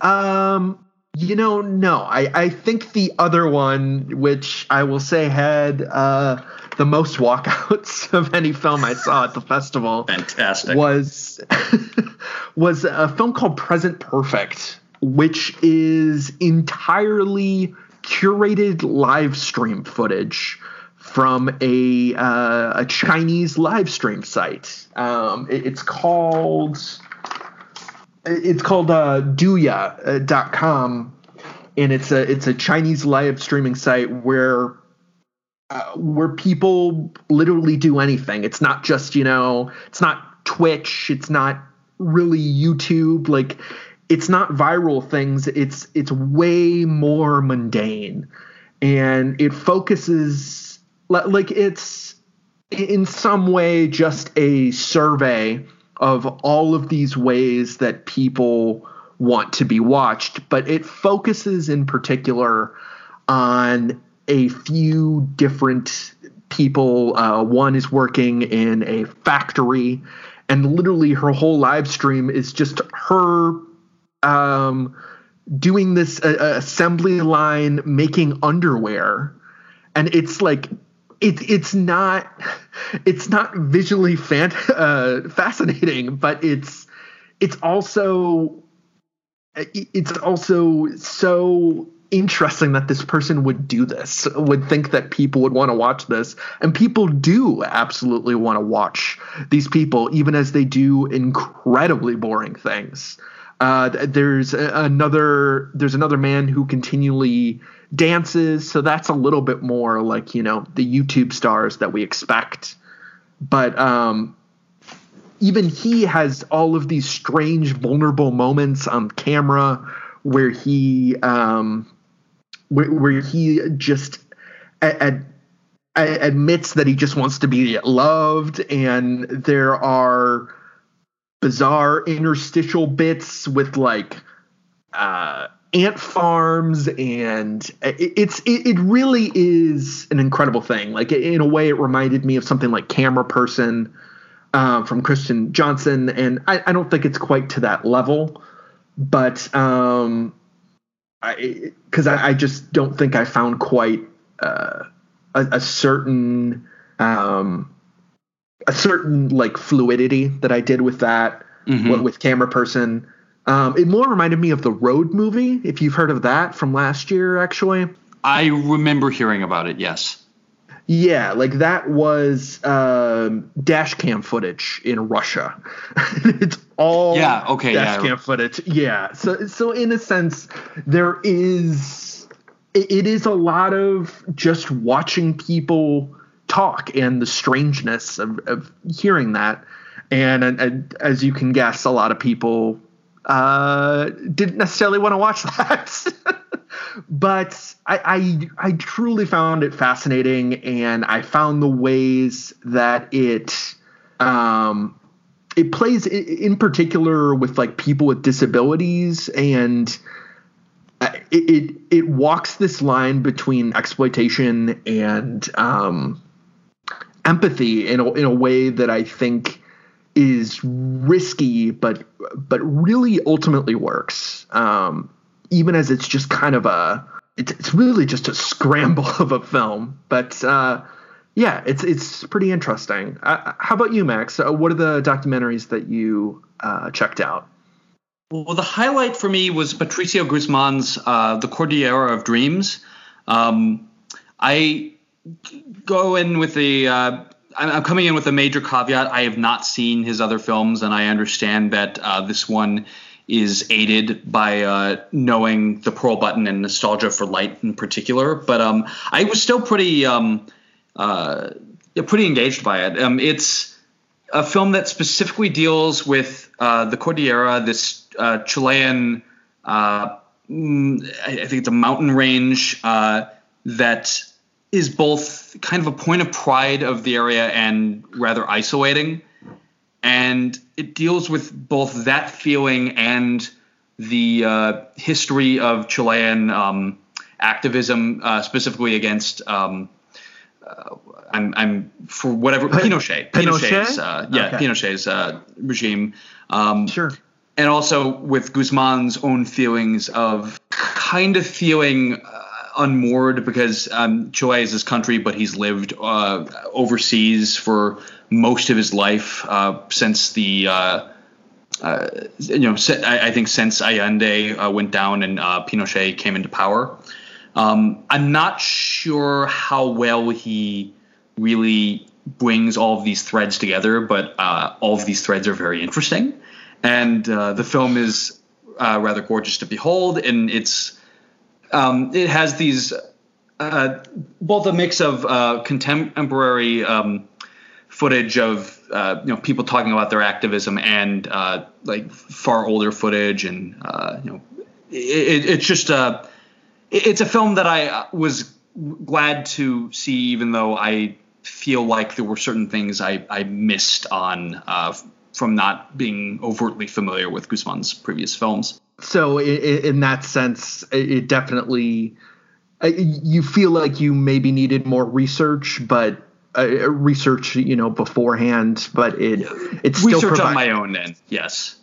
Speaker 1: Um, you know, no. I I think the other one, which I will say had uh, the most walkouts *laughs* of any film I saw at the festival,
Speaker 2: fantastic,
Speaker 1: was *laughs* was a film called Present Perfect which is entirely curated live stream footage from a uh, a Chinese live stream site. Um, it, it's called it's called uh, Douyu.com, and it's a it's a Chinese live streaming site where uh, where people literally do anything. It's not just you know it's not Twitch. It's not really YouTube. Like it's not viral things. It's it's way more mundane, and it focuses like it's in some way just a survey of all of these ways that people want to be watched, but it focuses in particular on a few different people. Uh, one is working in a factory, and literally her whole live stream is just her um, doing this uh, assembly line making underwear, and it's like it's it's not it's not visually fan, *laughs* uh, fascinating, but it's it's also it's also so interesting that this person would do this, would think that people would want to watch this. And people do absolutely want to watch these people, even as they do incredibly boring things. Uh, there's another there's another man who continually dances, so that's a little bit more like you know the YouTube stars that we expect. But um, even he has all of these strange, vulnerable moments on camera where he um, where, where he just ad- ad- admits that he just wants to be loved, and there are bizarre interstitial bits with like uh, ant farms and it's it, it, really is an incredible thing. Like in a way it reminded me of something like Cameraperson uh, from Kirsten Johnson and I, I, don't think it's quite to that level but um because I, I, I, just don't think I found quite uh, a, a, certain um a certain like fluidity that I did with that mm-hmm. with Cameraperson um, it more reminded me of the Road movie, if you've heard of that from last year, actually.
Speaker 2: I remember hearing about it. Yes.
Speaker 1: Yeah, like that was um, dash cam footage in Russia. *laughs* it's all
Speaker 2: yeah, okay,
Speaker 1: dash
Speaker 2: yeah.
Speaker 1: cam footage. Yeah, so so in a sense, there is it, it is a lot of just watching people talk and the strangeness of, of hearing that. And, and, as you can guess, a lot of people uh, didn't necessarily want to watch *laughs* that. but I, I, I truly found it fascinating, and I found the ways that it um, it plays in particular with like people with disabilities, and uh, it it, it walks this line between exploitation and um, empathy in a, in a way that I think is risky, but but really ultimately works. Um, even as it's just kind of a, it's, it's really just a scramble *laughs* of a film. But uh, yeah, it's it's pretty interesting. Uh, how about you, Max? Uh, what are the documentaries that you uh, checked out?
Speaker 2: Well, the highlight for me was Patricio Guzman's uh, "The Cordillera of Dreams." Um, I go in with the uh, I'm coming in with a major caveat. I have not seen his other films, and I understand that uh, this one is aided by uh, knowing the Pearl Button and nostalgia for light in particular. But um, I was still pretty um, uh, pretty engaged by it. Um, it's a film that specifically deals with uh, the Cordillera, this uh, Chilean, uh, mm, I think it's a mountain range that is both kind of a point of pride of the area and rather isolating. And it deals with both that feeling and the uh, history of Chilean um, activism, uh, specifically against. Um, uh, I'm, I'm, for whatever Pinochet, Pinochet's, uh, yeah, okay. Pinochet's uh, regime.
Speaker 1: Um, sure.
Speaker 2: And also with Guzman's own feelings of kind of feeling uh, unmoored because um, Chile is his country, but he's lived uh, overseas for most of his life uh, since the. Uh, uh you know, I, think since Allende uh, went down and uh, Pinochet came into power, um, I'm not sure how well he really brings all of these threads together, but all of these threads are very interesting, and the film is rather gorgeous to behold, and it's um, it has these uh, both a mix of uh, contemporary um, footage of uh, you know people talking about their activism and uh, like far older footage and uh, you know it, it's just a it's a film that I was glad to see even though I feel like there were certain things I, I missed on uh, from not being overtly familiar with Guzman's previous films.
Speaker 1: So in, in that sense, it definitely you feel like you maybe needed more research, but uh, research you know beforehand, but it it's
Speaker 2: research
Speaker 1: still
Speaker 2: provi- on my own Then Yes.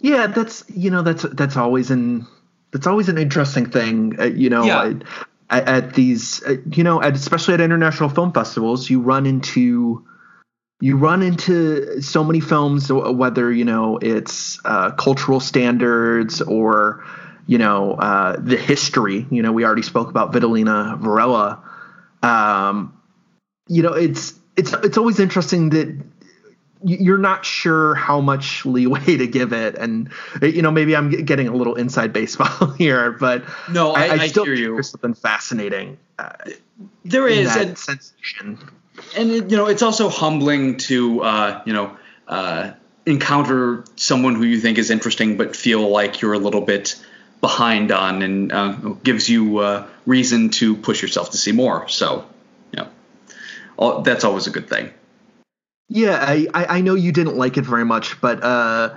Speaker 1: Yeah, that's you know that's that's always an that's always an interesting thing. Uh, you know, yeah. at, at, these uh, you know, at, especially at international film festivals, you run into you run into so many films, whether you know it's uh, cultural standards or you know uh, the history. You know, we already spoke about Vitalina Varela. Um, you know, it's it's it's always interesting that you're not sure how much leeway to give it, and you know maybe I'm getting a little inside baseball *laughs* here, but
Speaker 2: no, I, I, I still hear you.
Speaker 1: There's something fascinating. Uh,
Speaker 2: there is
Speaker 1: that sensation,
Speaker 2: and it, you know it's also humbling to uh, you know uh, encounter someone who you think is interesting, but feel like you're a little bit behind on, and uh, gives you uh, reason to push yourself to see more. So, know, all, that's always a good thing.
Speaker 1: Yeah, I, I know you didn't like it very much, but uh,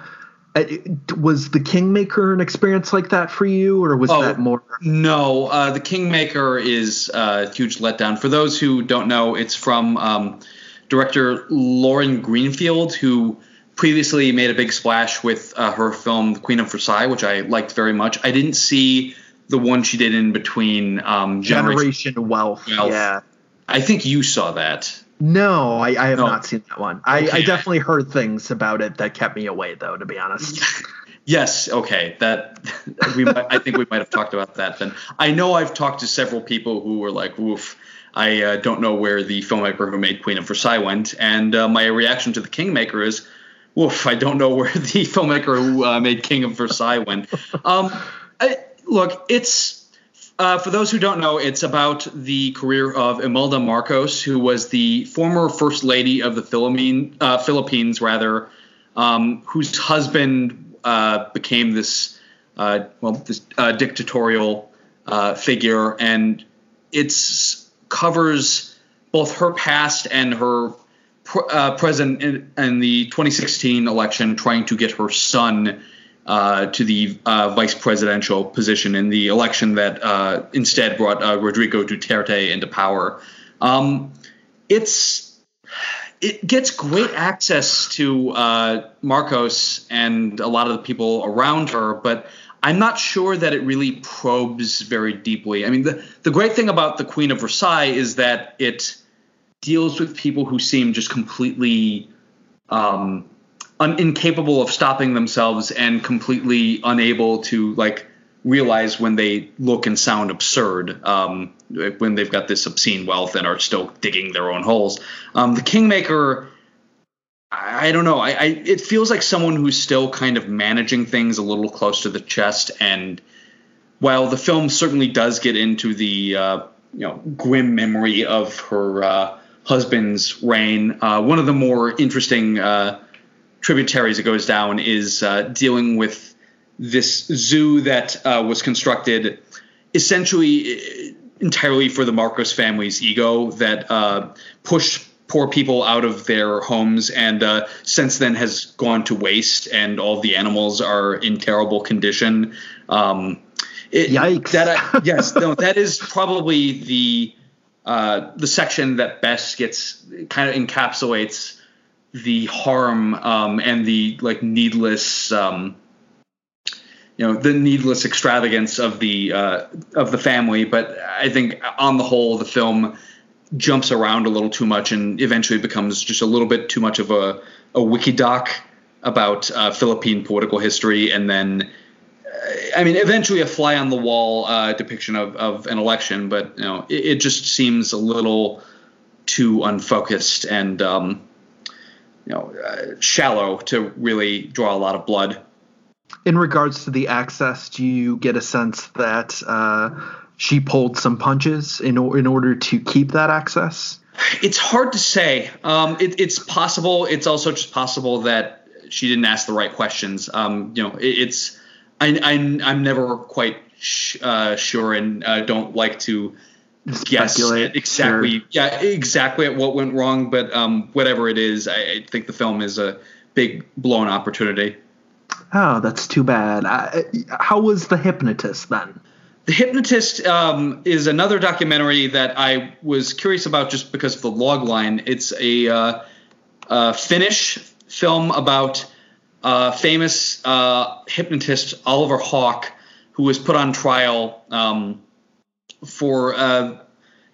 Speaker 1: was the Kingmaker an experience like that for you, or was oh, that more?
Speaker 2: No, uh, the Kingmaker is a huge letdown. For those who don't know, it's from um, director Lauren Greenfield, who previously made a big splash with uh, her film The Queen of Versailles, which I liked very much. I didn't see the one she did in between um,
Speaker 1: Generation, Generation Wealth. Wealth. Yeah,
Speaker 2: I think you saw that.
Speaker 1: No, I, I have no. not seen that one. I, okay. I definitely heard things about it that kept me away, though. To be honest. *laughs*
Speaker 2: yes. Okay. That *laughs* we. Might, I think we might have talked about that. Then I know I've talked to several people who were like, "Woof." I uh, don't know where the filmmaker who made Queen of Versailles went, and uh, my reaction to the Kingmaker is, "Woof." I don't know where *laughs* the filmmaker who uh, made King of Versailles went. Um, I, look, it's uh, for those who don't know, it's about the career of Imelda Marcos, who was the former first lady of the Philippine, uh, Philippines, rather, um, whose husband uh, became this uh, well this uh, dictatorial figure, and it covers both her past and her pr- present in, in the 2016 election, trying to get her son uh, to the uh, vice presidential position in the election that uh, instead brought uh, Rodrigo Duterte into power. Um, it's it gets great access to uh, Marcos and a lot of the people around her, but I'm not sure that it really probes very deeply. I mean, the the great thing about the Queen of Versailles is that it deals with people who seem just completely um, un- incapable of stopping themselves and completely unable to like realize when they look and sound absurd um, when they've got this obscene wealth and are still digging their own holes. Um, the Kingmaker, I, I don't know. I, I, it feels like someone who's still kind of managing things a little close to the chest. And while the film certainly does get into the uh, you know grim memory of her uh, husband's reign, uh, one of the more interesting uh, tributaries it goes down is uh, dealing with this zoo that uh, was constructed essentially uh, entirely for the Marcos family's ego that uh, pushed poor people out of their homes and uh, since then has gone to waste and all the animals are in terrible condition. Um,
Speaker 1: it, Yikes!
Speaker 2: That *laughs* yes, no, that is probably the uh, the section that best gets kind of encapsulates the harm um, and the like needless um, you know the needless extravagance of the uh, of the family. But i think on the whole the film jumps around a little too much and eventually becomes just a little bit too much of a, a wiki doc about uh, philippine political history. And then uh, I mean, eventually a fly on the wall uh, depiction of, of an election, but you know, it, it just seems a little too unfocused. And um, you know uh, shallow to really draw a lot of blood.
Speaker 1: In regards to the access, do you get a sense that uh, she pulled some punches in in order to keep that access?
Speaker 2: It's hard to say. Um, it, it's possible. It's also just possible that she didn't ask the right questions. Um, you know, it, it's I, I am never quite sh- uh, sure and uh, don't like to Guess exactly. Yeah, exactly at what went wrong. But um, whatever it is, I, I think the film is a big blown opportunity.
Speaker 1: Oh, that's too bad. I, how was the hypnotist then?
Speaker 2: The Hypnotist um, is another documentary that I was curious about just because of the log line. It's a, uh, a Finnish film about uh, famous uh, hypnotist Oliver Hawke, who was put on trial um, for uh,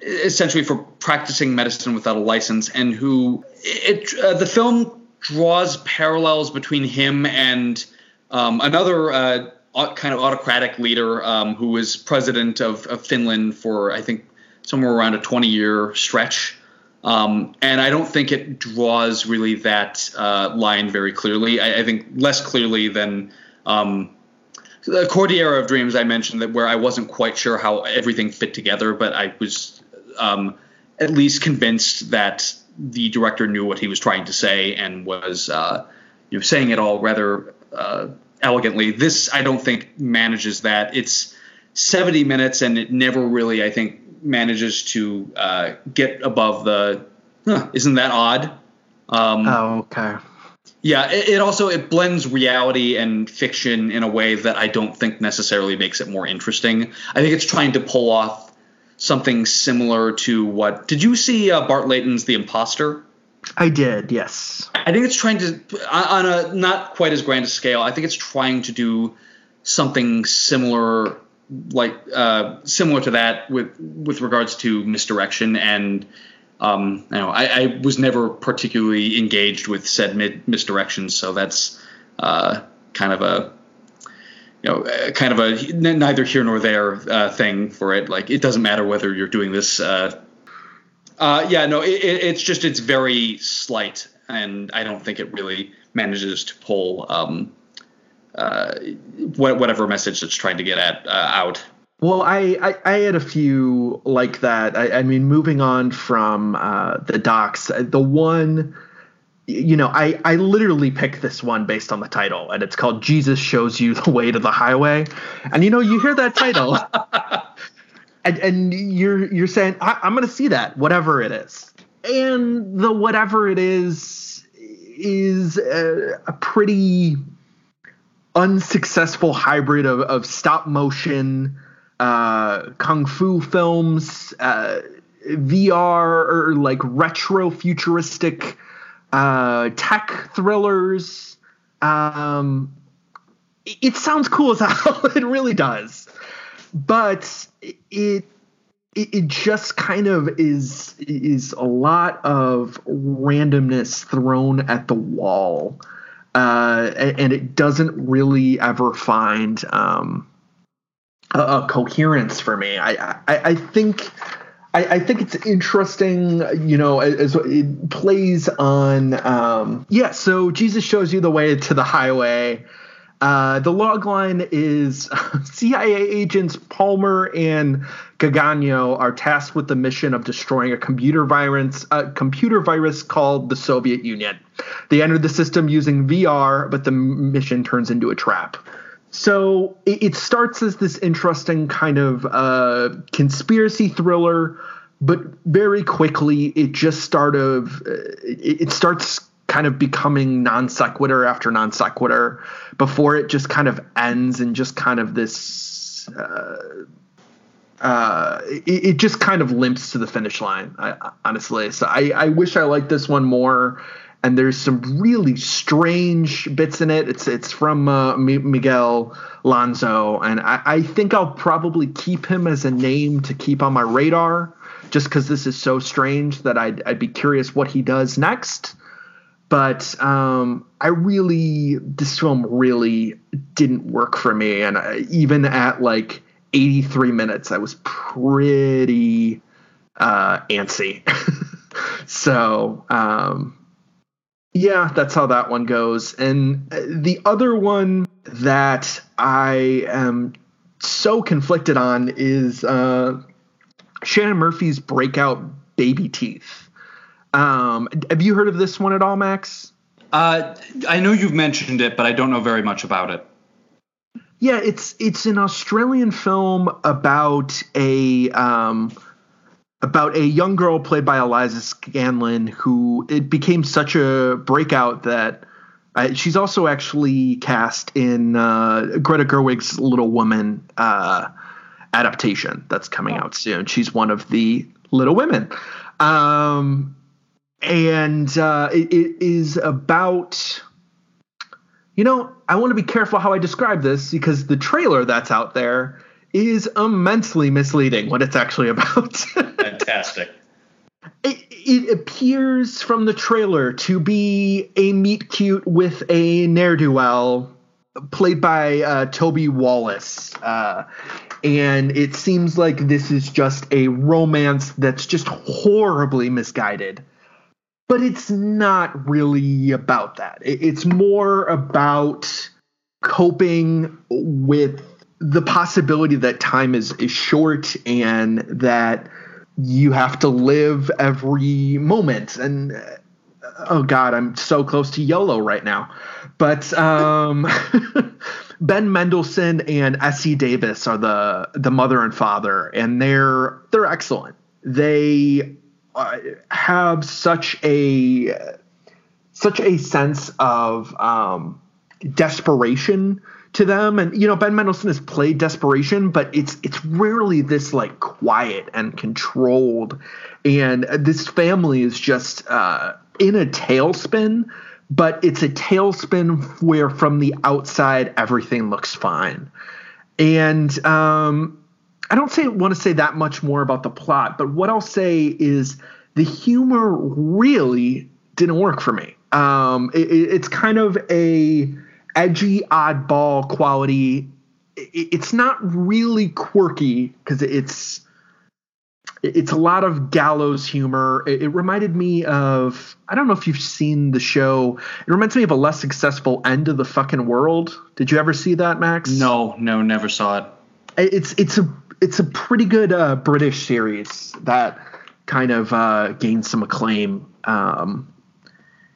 Speaker 2: essentially for practicing medicine without a license, and who it uh, the film draws parallels between him and um, another uh, kind of autocratic leader um, who was president of, of Finland for I think somewhere around a 20 year stretch. Um, and I don't think it draws really that uh, line very clearly. I, I think less clearly than um, the Cordillera of Dreams I mentioned that where I wasn't quite sure how everything fit together, but I was um, at least convinced that the director knew what he was trying to say and was uh, you know saying it all rather uh, elegantly. This I don't think manages that. It's 70 minutes and it never really I think manages to uh, get above the. Huh, isn't that odd? Um,
Speaker 1: Oh, okay.
Speaker 2: Yeah, it, it also it blends reality and fiction in a way that I don't think necessarily makes it more interesting. I think it's trying to pull off something similar to what did you see uh, Bart Layton's The Imposter?
Speaker 1: I did, yes.
Speaker 2: I think it's trying to on a not quite as grand a scale. I think it's trying to do something similar like uh, similar to that with with regards to misdirection and um, you know I, I was never particularly engaged with said mid- misdirection, so that's uh, kind of a you know uh, kind of a neither here nor there uh, thing for it. Like it doesn't matter whether you're doing this. Uh, uh, yeah, no, it, it, it's just it's very slight, and I don't think it really manages to pull um, uh, wha- whatever message it's trying to get at uh, out.
Speaker 1: Well, I, I, I had a few like that. I, I mean, moving on from uh, the docs, the one, you know, I, I literally picked this one based on the title, and it's called Jesus Shows You the Way to the Highway. And, you know, you hear that title, *laughs* and, and you're, you're saying, I, I'm going to see that, whatever it is. And the whatever it is is a, a pretty unsuccessful hybrid of, of stop motion uh, kung fu films, uh, VR or like retro futuristic uh, tech thrillers. Um, it, sounds cool as *laughs* hell. it really does, but it, it it just kind of is is a lot of randomness thrown at the wall, uh, and it doesn't really ever find um, a, a coherence for me. I I, I think. I, I think it's interesting, you know, as it plays on. Um, yeah, so Jesus shows you the way to the highway. Uh, the log line is *laughs* CIA agents Palmer and Gagano are tasked with the mission of destroying a computer virus, a computer virus called the Soviet Union. They enter the system using VR, but the mission turns into a trap. So it, it starts as this interesting kind of uh, conspiracy thriller, but very quickly it just start of uh, it, it starts kind of becoming non sequitur after non sequitur before it just kind of ends in just kind of this. Uh, uh, it, it just kind of limps to the finish line, I, honestly. So I, I wish I liked this one more. And there's some really strange bits in it. It's it's from uh, Miguel Llansó, and I, I think I'll probably keep him as a name to keep on my radar, just because this is so strange that I'd I'd be curious what he does next but um, I really this film really didn't work for me, and I, even at like 83 minutes, I was pretty uh, antsy. *laughs* so um, yeah, that's how that one goes. And the other one that I am so conflicted on is uh, Shannon Murphy's breakout Babyteeth. Um, have you heard of this one at all, Max?
Speaker 2: Uh, I know you've mentioned it, but I don't know very much about it.
Speaker 1: Yeah, it's it's an Australian film about a um, about a young girl played by Eliza Scanlen who it became such a breakout that uh, she's also actually cast in uh, Greta Gerwig's Little Women uh, adaptation that's coming out soon. She's one of the Little Women. Um, and uh, it, it is about you know i want to be careful how i describe this because the trailer that's out there is immensely misleading what it's actually about. *laughs*
Speaker 2: Fantastic.
Speaker 1: It, it, appears from the trailer to be a meet cute with a ne'er-do-well played by uh, toby wallace. Uh, and it seems like this is just a romance that's just horribly misguided. But it's not really about that. It's more about coping with the possibility that time is, is short and that you have to live every moment. And oh God, I'm so close to YOLO right now. But um, *laughs* Ben Mendelsohn and Essie Davis are the the mother and father, and they're they're excellent. They uh, have such a such a sense of um, desperation to them. And you know ben mendelsohn has played desperation but it's it's rarely this like quiet and controlled. And this family is just uh, in a tailspin but it's a tailspin where from the outside everything looks fine. And um, I don't say want to say that much more about the plot, but what I'll say is the humor really didn't work for me. Um, it, it's kind of a edgy, oddball quality. It's not really quirky because it's it's a lot of gallows humor. It, reminded me of I don't know if you've seen the show. It reminds me of a less successful End of the Fucking World. Did you ever see that, Max?
Speaker 2: No, no, never saw it.
Speaker 1: It's it's a it's a pretty good uh, British series that kind of uh, gained some acclaim um,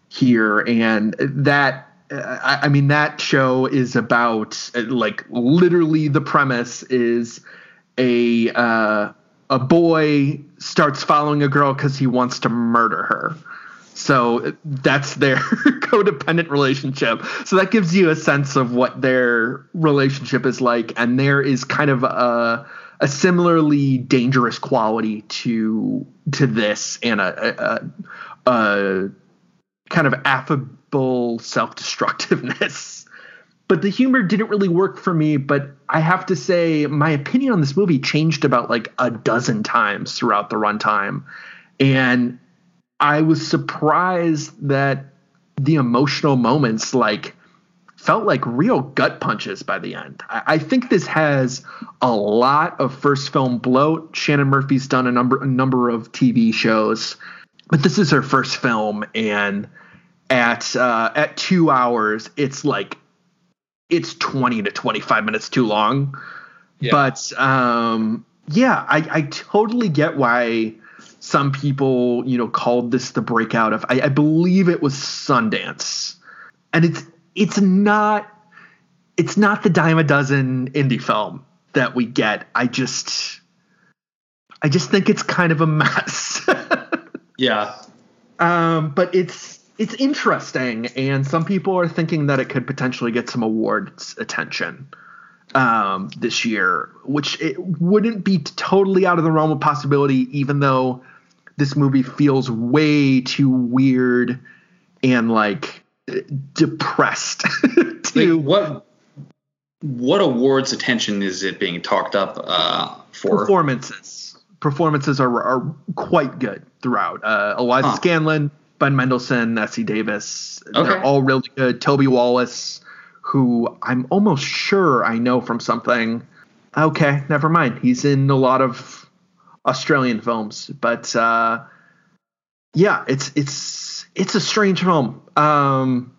Speaker 1: here, and that. I, I mean that show is about like literally the premise is a uh, a boy starts following a girl because he wants to murder her. So that's their *laughs* codependent relationship. So that gives you a sense of what their relationship is like. And there is kind of a a similarly dangerous quality to to this and a, a, a kind of affable self-destructiveness *laughs* but the humor didn't really work for me but i have to say my opinion on this movie changed about like a dozen times throughout the runtime and i was surprised that the emotional moments like felt like real gut punches by the end. I, I, think this has a lot of first film bloat. Shannon Murphy's done a number a number of TV shows, but this is her first film, and at uh, at two hours, it's like it's twenty to twenty five minutes too long. Yeah. But um, yeah, I, I totally get why some people you know called this the breakout of. I, I believe it was Sundance, and it's it's not it's not the dime a dozen indie film that we get. I just I just think it's kind of a mess. *laughs*
Speaker 2: yeah.
Speaker 1: Um, but it's it's interesting, and some people are thinking that it could potentially get some awards attention um, this year, which it wouldn't be totally out of the realm of possibility, even though this movie feels way too weird and like depressed *laughs*
Speaker 2: to like what what awards attention is it being talked up uh, for?
Speaker 1: Performances. Performances are, are quite good throughout. Uh, eliza huh. scanlen ben mendelsohn essie davis okay. they're all really good toby wallace who i'm almost sure i know from something okay never mind he's in a lot of australian films but uh, yeah it's it's it's a strange film. Um,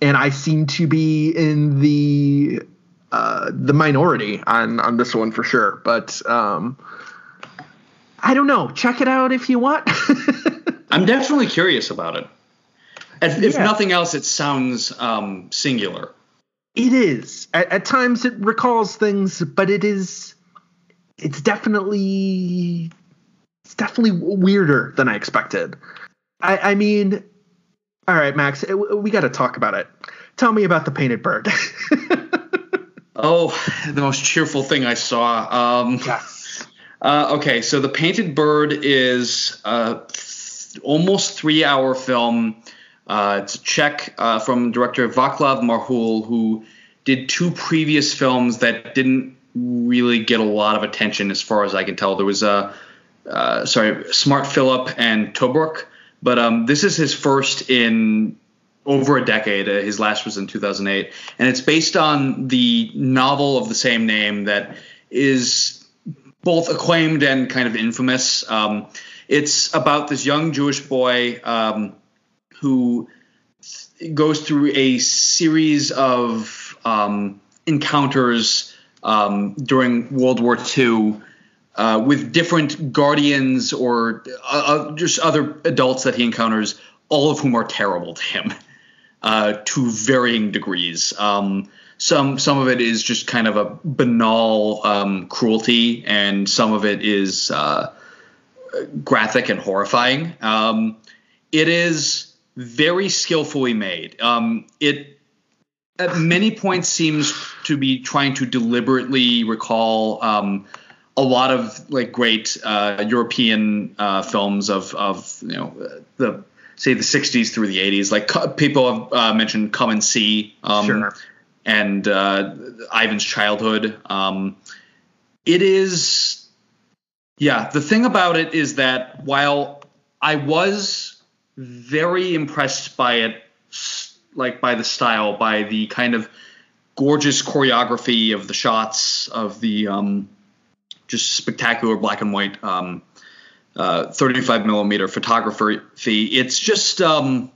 Speaker 1: and I seem to be in the uh, the minority on on this one for sure. But um, I don't know. Check it out if you want. *laughs*
Speaker 2: I'm definitely curious about it. If, if
Speaker 1: Yeah.
Speaker 2: nothing else, it sounds um, singular.
Speaker 1: It is. At, at times it recalls things, but it is it's definitely it's definitely weirder than I expected. I, I mean, all right, Max, we got to talk about it. Tell me about the painted bird. *laughs*
Speaker 2: Oh, the most cheerful thing I saw. Um,
Speaker 1: yes. *laughs*
Speaker 2: Uh, okay, so the Painted Bird is a almost three-hour film. Uh, it's a Czech uh, from director Václav Marhoul, who did two previous films that didn't really get a lot of attention, as far as I can tell. There was a uh, sorry, Smart Philip and Tobruk, but um, this is his first in over a decade. Uh, his last was in 2008, and it's based on the novel of the same name that is both acclaimed and kind of infamous. Um, it's about this young Jewish boy um, who goes through a series of um, encounters um, during World War II uh, with different guardians or uh, uh, just other adults that he encounters, all of whom are terrible to him *laughs* uh, to varying degrees. Um, some some of it is just kind of a banal um, cruelty, and some of it is uh, graphic and horrifying. Um, it is very skillfully made. Um, it at many points seems to be trying to deliberately recall um, a lot of like great uh, European uh, films of of you know the say the 60s through the 80s. Like co- people have uh, mentioned Come and See um,
Speaker 1: Sure.
Speaker 2: and uh, Ivan's Childhood. Um, it is, yeah. The thing about it is that while I was very impressed by it, like by the style, by the kind of gorgeous choreography of the shots of the um, just spectacular black and white um, uh, 35 millimeter photography. It's just um,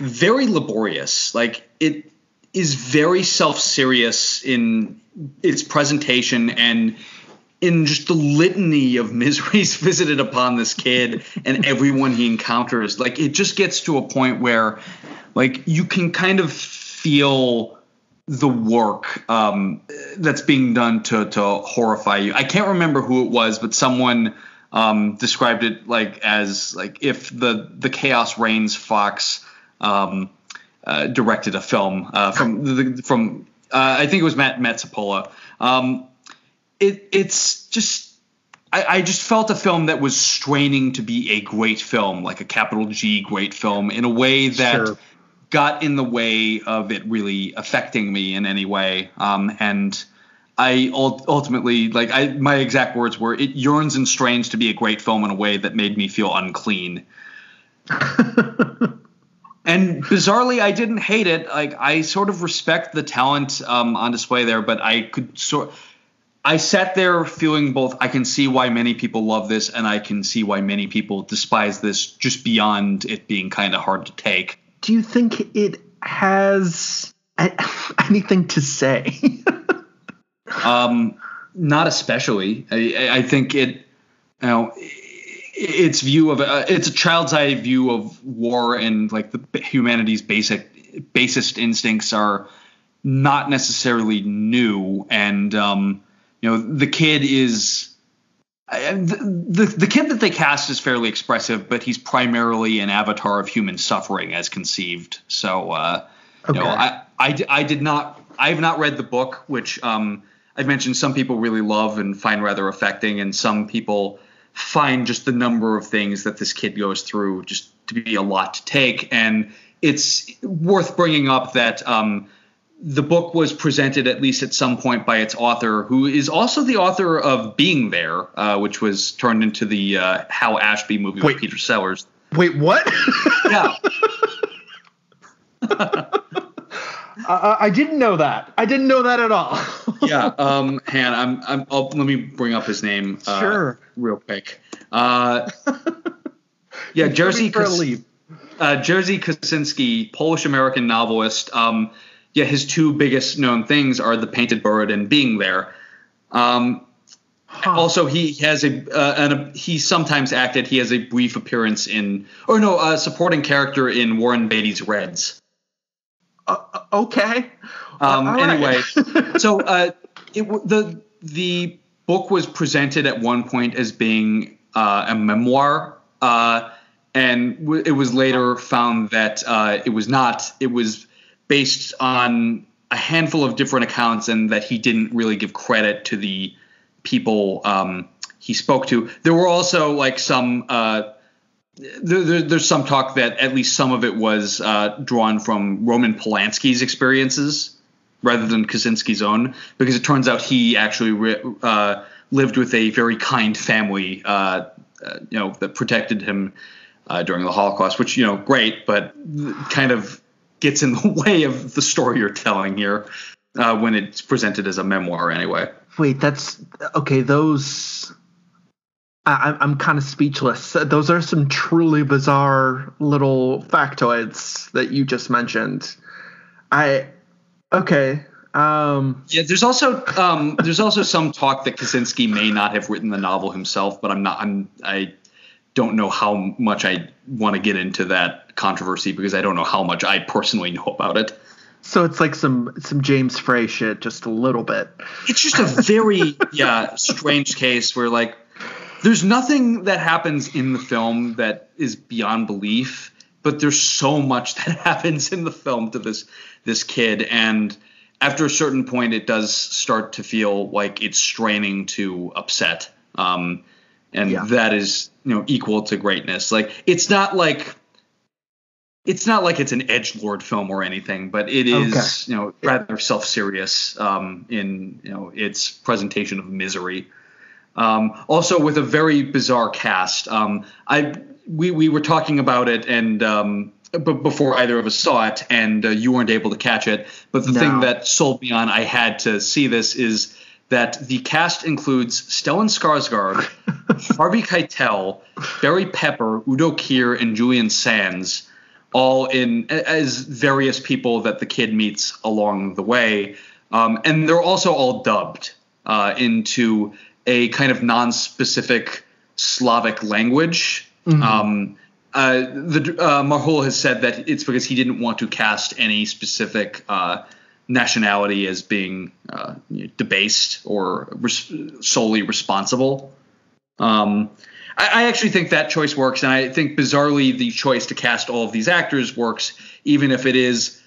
Speaker 2: very laborious. Like it is very self serious in its presentation and in just the litany of miseries visited upon this kid and everyone he encounters. Like it just gets to a point where, like, you can kind of feel the work um, that's being done to to horrify you. I can't remember who it was, but someone um, described it like as like if the the Chaos Reigns Fox um, uh, directed a film uh, from the, from uh, I think it was Matt Metzapola. Um, it it's just I, I just felt a film that was straining to be a great film, like a capital G great film, in a way that
Speaker 1: Sure.
Speaker 2: got in the way of it really affecting me in any way. Um, and I ultimately like I my exact words were it yearns and strains to be a great film in a way that made me feel unclean. *laughs* and bizarrely, I didn't hate it. Like I sort of respect the talent um, on display there, but I could sort. I sat there feeling both. I can see why many people love this, and I can see why many people despise this, just beyond it being kind of hard to take.
Speaker 1: Do you think it has *laughs* anything to say? *laughs*
Speaker 2: Um, not especially. I, I- think it, you know, its view of uh, it's a child's eye view of war and like the humanity's basic basest instincts are not necessarily new, and um, you know the kid is. The, the the kid that they cast is fairly expressive, but he's primarily an avatar of human suffering as conceived. So, uh, you know, I, I, I did not I have not read the book, which um, I've mentioned some people really love and find rather affecting, and some people find just the number of things that this kid goes through just to be a lot to take. And it's worth bringing up that um, the book was presented at least at some point by its author, who is also the author of Being There, uh, which was turned into the uh, Hal Ashby movie
Speaker 1: Wait.
Speaker 2: with Peter Sellers.
Speaker 1: Wait, what? *laughs*
Speaker 2: Yeah. *laughs*
Speaker 1: uh, I didn't know that. I didn't know that at all. *laughs*
Speaker 2: yeah, um, Han, I'm, I'm, I'll, let me bring up his name uh,
Speaker 1: Sure.
Speaker 2: real quick. Uh, yeah, Jersey
Speaker 1: a
Speaker 2: uh, Jerzy Kosinski, Polish American novelist. Um, yeah, his two biggest known things are The Painted Bird and Being There. Um, Also, he has a, uh, an, a he sometimes acted. He has a brief appearance in, or no, a supporting character in Warren Beatty's Reds.
Speaker 1: Uh, okay.
Speaker 2: Um, anyway, *laughs* so uh, it, the the book was presented at one point as being uh, a memoir, uh, and w- it was later found that uh, it was not. It was based on a handful of different accounts, and that he didn't really give credit to the people um, he spoke to. There were also like some. Uh, there, there, there's some talk that at least some of it was uh, drawn from Roman Polanski's experiences rather than Kosinski's own, because it turns out he actually re- uh, lived with a very kind family, uh, uh, you know, that protected him uh, during the Holocaust. Which you know, great, but kind of gets in the *laughs* way of the story you're telling here uh, when it's presented as a memoir, anyway.
Speaker 1: Wait, that's okay. Those. I, I'm kind of speechless. Those are some truly bizarre little factoids that you just mentioned. I Okay. Um,
Speaker 2: yeah, there's also um, there's also some talk that Kosinski may not have written the novel himself, but I'm not I'm I don't know how much I want to get into that controversy because I don't know how much I personally know about it.
Speaker 1: So it's like some some James Frey shit, just a little bit.
Speaker 2: It's just a very yeah strange case where like there's nothing that happens in the film that is beyond belief, but there's so much that *laughs* happens in the film to this this kid and after a certain point it does start to feel like it's straining to upset um, and yeah. that is you know equal to greatness like it's not like it's not like it's an edge lord film or anything but it is okay. you know rather self-serious um, in you know its presentation of misery um, also with a very bizarre cast um, i we, we were talking about it and um, but before either of us saw it, and uh, you weren't able to catch it. But the no. thing that sold me on I had to see this is that the cast includes Stellan Skarsgård, *laughs* Harvey Keitel, Barry Pepper, Udo Kier, and Julian Sands, all in as various people that the kid meets along the way, um, and they're also all dubbed uh, into a kind of non-specific Slavic language. Mm-hmm. Um, uh, the uh, Marhoul has said that it's because he didn't want to cast any specific uh, nationality as being uh, debased or res- solely responsible. Um, I, I, actually think that choice works, and I think bizarrely the choice to cast all of these actors works, even if it is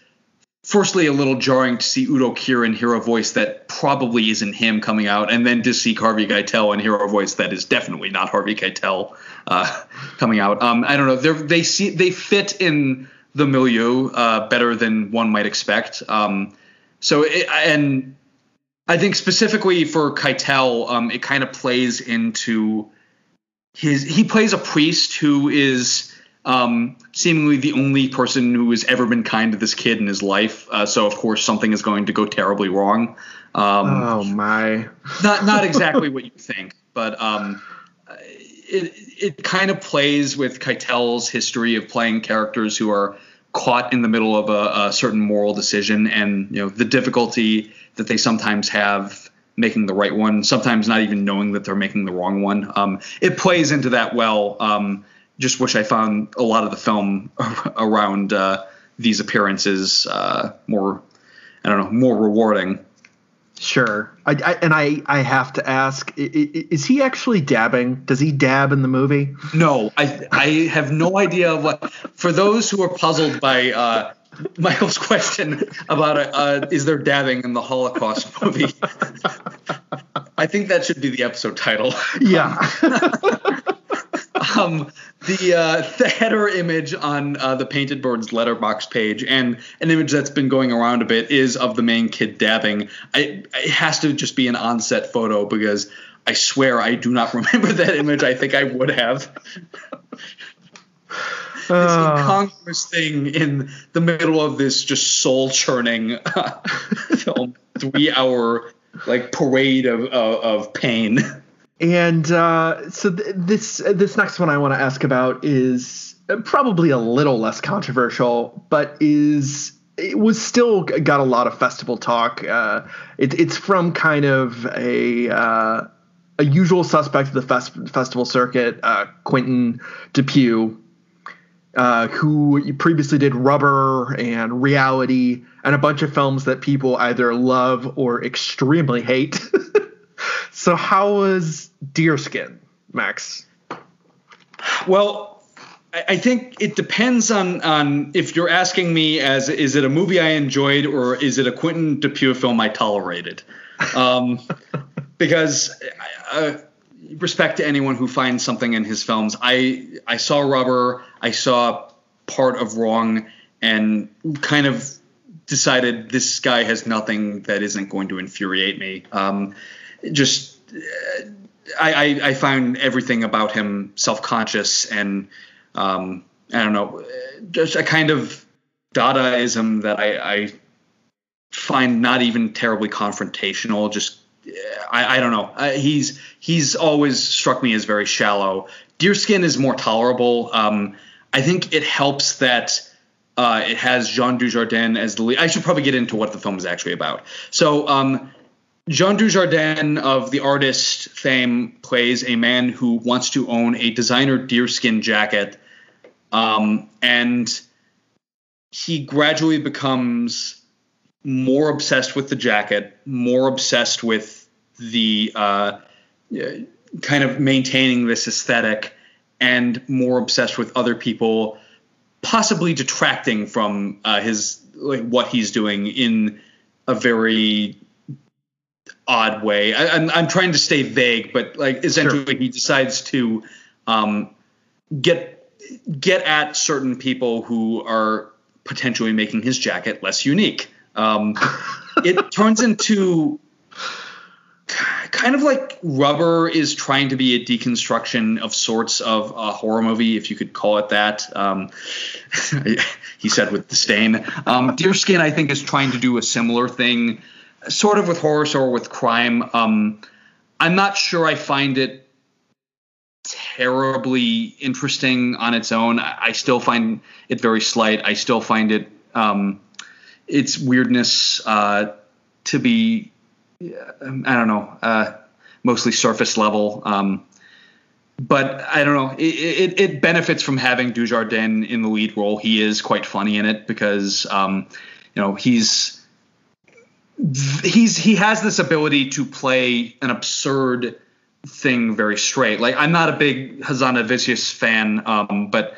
Speaker 2: firstly a little jarring to see Udo Kier hear a voice that probably isn't him coming out, and then to see Harvey Keitel and hear a voice that is definitely not Harvey Keitel uh, coming out. Um, I don't know. They're, they see they fit in the milieu uh, better than one might expect. Um, so it, and I think specifically for Keitel, um, it kind of plays into his. He plays a priest who is um, seemingly the only person who has ever been kind to this kid in his life. Uh, so of course something is going to go terribly wrong.
Speaker 1: Um, oh my!
Speaker 2: Not not exactly what you think, but um, it it kind of plays with Keitel's history of playing characters who are caught in the middle of a, a, certain moral decision and you know the difficulty that they sometimes have making the right one, sometimes not even knowing that they're making the wrong one. Um, it plays into that well. Um, just wish I found a lot of the film *laughs* around uh, these appearances uh, more, I don't know, more rewarding.
Speaker 1: Sure. I, I, and I, I have to ask: Is he actually dabbing? Does he dab in the movie?
Speaker 2: No, I, I have no idea what. For those who are puzzled by uh, Michael's *laughs* question about uh, is there dabbing in the Holocaust movie, *laughs* I think that should be the episode title. *laughs*
Speaker 1: Yeah. *laughs*
Speaker 2: um, the uh, the header image on uh, the Painted Birds Letterboxd page and an image that's been going around a bit is of the main kid dabbing. I, it has to just be an onset photo because I swear I do not *laughs* remember that image. I think I would have. this uh, incongruous thing in the middle of this just soul churning uh, film, three hour like parade of, of, of pain.
Speaker 1: And uh, so th- this this next one I want to ask about is probably a little less controversial, but is it was still got a lot of festival talk. Uh, it, it's from kind of a uh, a usual suspect of the fest- festival circuit, uh, Quentin Dupieux, uh, who previously did Rubber and Reality and a bunch of films that people either love or extremely hate. *laughs* so, how was Deerskin, Max?
Speaker 2: Well, I think it depends on on if you're asking me as is it a movie I enjoyed or is it a Quentin Dupieux film I tolerated? Um, *laughs* because uh, respect to anyone who finds something in his films. I I saw Rubber, I saw part of Wrong, and kind of decided this guy has nothing that isn't going to infuriate me. Um, just I, I, I found everything about him self-conscious and um, I don't know, just a kind of Dadaism that I, I find not even terribly confrontational. Just I, I don't know. Uh, he's he's always struck me as very shallow. Deerskin is more tolerable. Um, I think it helps that uh, it has Jean Dujardin as the lead. I should probably get into what the film is actually about. So um, Jean Dujardin of the artist fame plays a man who wants to own a designer deerskin jacket, um, and he gradually becomes more obsessed with the jacket, more obsessed with the uh, kind of maintaining this aesthetic, and more obsessed with other people, possibly detracting from uh, his like what he's doing in a very odd way. I, am I'm, I'm trying to stay vague, but like essentially sure. he decides to um, get get at certain people who are potentially making his jacket less unique. Um, it turns into kind of like Rubber is trying to be a deconstruction of sorts of a horror movie, if you could call it that. Um, *laughs* he said with disdain. Um, Deerskin, I think, is trying to do a similar thing, sort of with horror, or with crime. Um, I'm not sure I find it terribly interesting on its own. I, I still find it very slight. I still find it um, its weirdness uh, to be I don't know, uh, mostly surface level. Um, but I don't know. It, it, it, benefits from having Dujardin in the lead role. He is quite funny in it because um, you know he's he's he has this ability to play an absurd thing very straight. Like I'm not a big Hazanavicius fan, um, but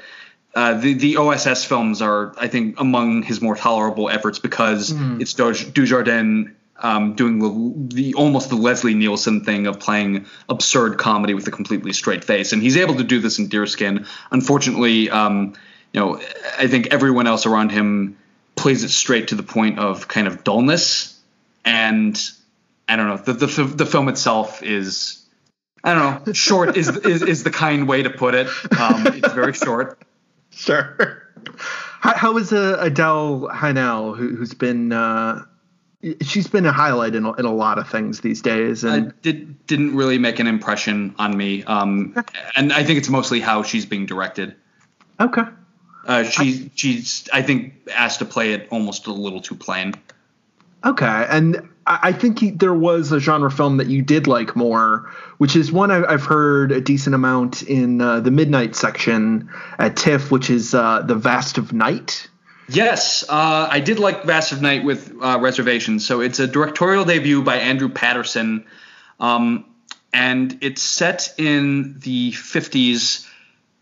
Speaker 2: uh, the the OSS films are I think among his more tolerable efforts because mm. it's Dujardin um, doing the, the, almost the Leslie Nielsen thing of playing absurd comedy with a completely straight face, and he's able to do this in Deerskin. Unfortunately, um, you know, I think everyone else around him plays it straight to the point of kind of dullness, and I don't know. The the, the film itself is. I don't know. Short is, is is the kind way to put it. Um, it's very short.
Speaker 1: Sure. How, how is uh, Adele Haenel, who, has been uh, she's been a highlight in a, in a lot of things these days and
Speaker 2: uh, did didn't really make an impression on me um, and i think it's mostly how she's being directed.
Speaker 1: Okay.
Speaker 2: Uh, she she's i think asked to play it almost a little too plain.
Speaker 1: Okay and i, think he, there was a genre film that you did like more which is one I, have heard a decent amount in uh, the midnight section at tiff which is uh, the vast of night
Speaker 2: Yes, uh, I did like Vast of Night with uh, reservations. So it's a directorial debut by Andrew Patterson, um, and it's set in the 50s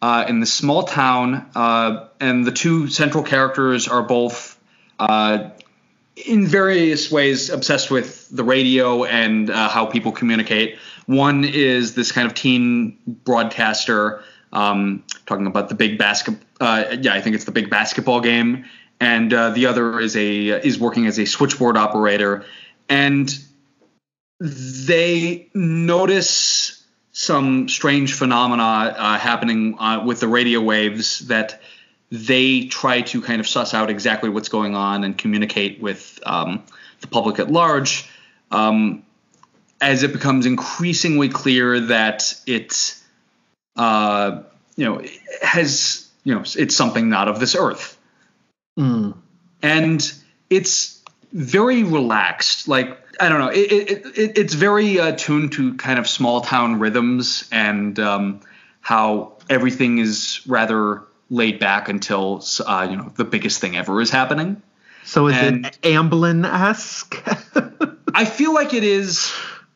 Speaker 2: uh, in the small town, uh, and the two central characters are both, in various ways, obsessed with the radio and uh, how people communicate. One is this kind of teen broadcaster um, talking about the big basket. Uh, yeah, I think it's the big basketball game, and uh, the other is a is working as a switchboard operator, and they notice some strange phenomena uh, happening uh, with the radio waves that they try to kind of suss out exactly what's going on and communicate with um, the public at large. Um, as it becomes increasingly clear that it uh, you know, has, you know, it's something not of this earth.
Speaker 1: Mm.
Speaker 2: And it's very relaxed. Like I don't know. It, it, it it's very uh, tuned to kind of small town rhythms and um, how everything is rather laid back until uh, you know the biggest thing ever is happening.
Speaker 1: So is and it Amblin esque? *laughs*
Speaker 2: I feel like it is.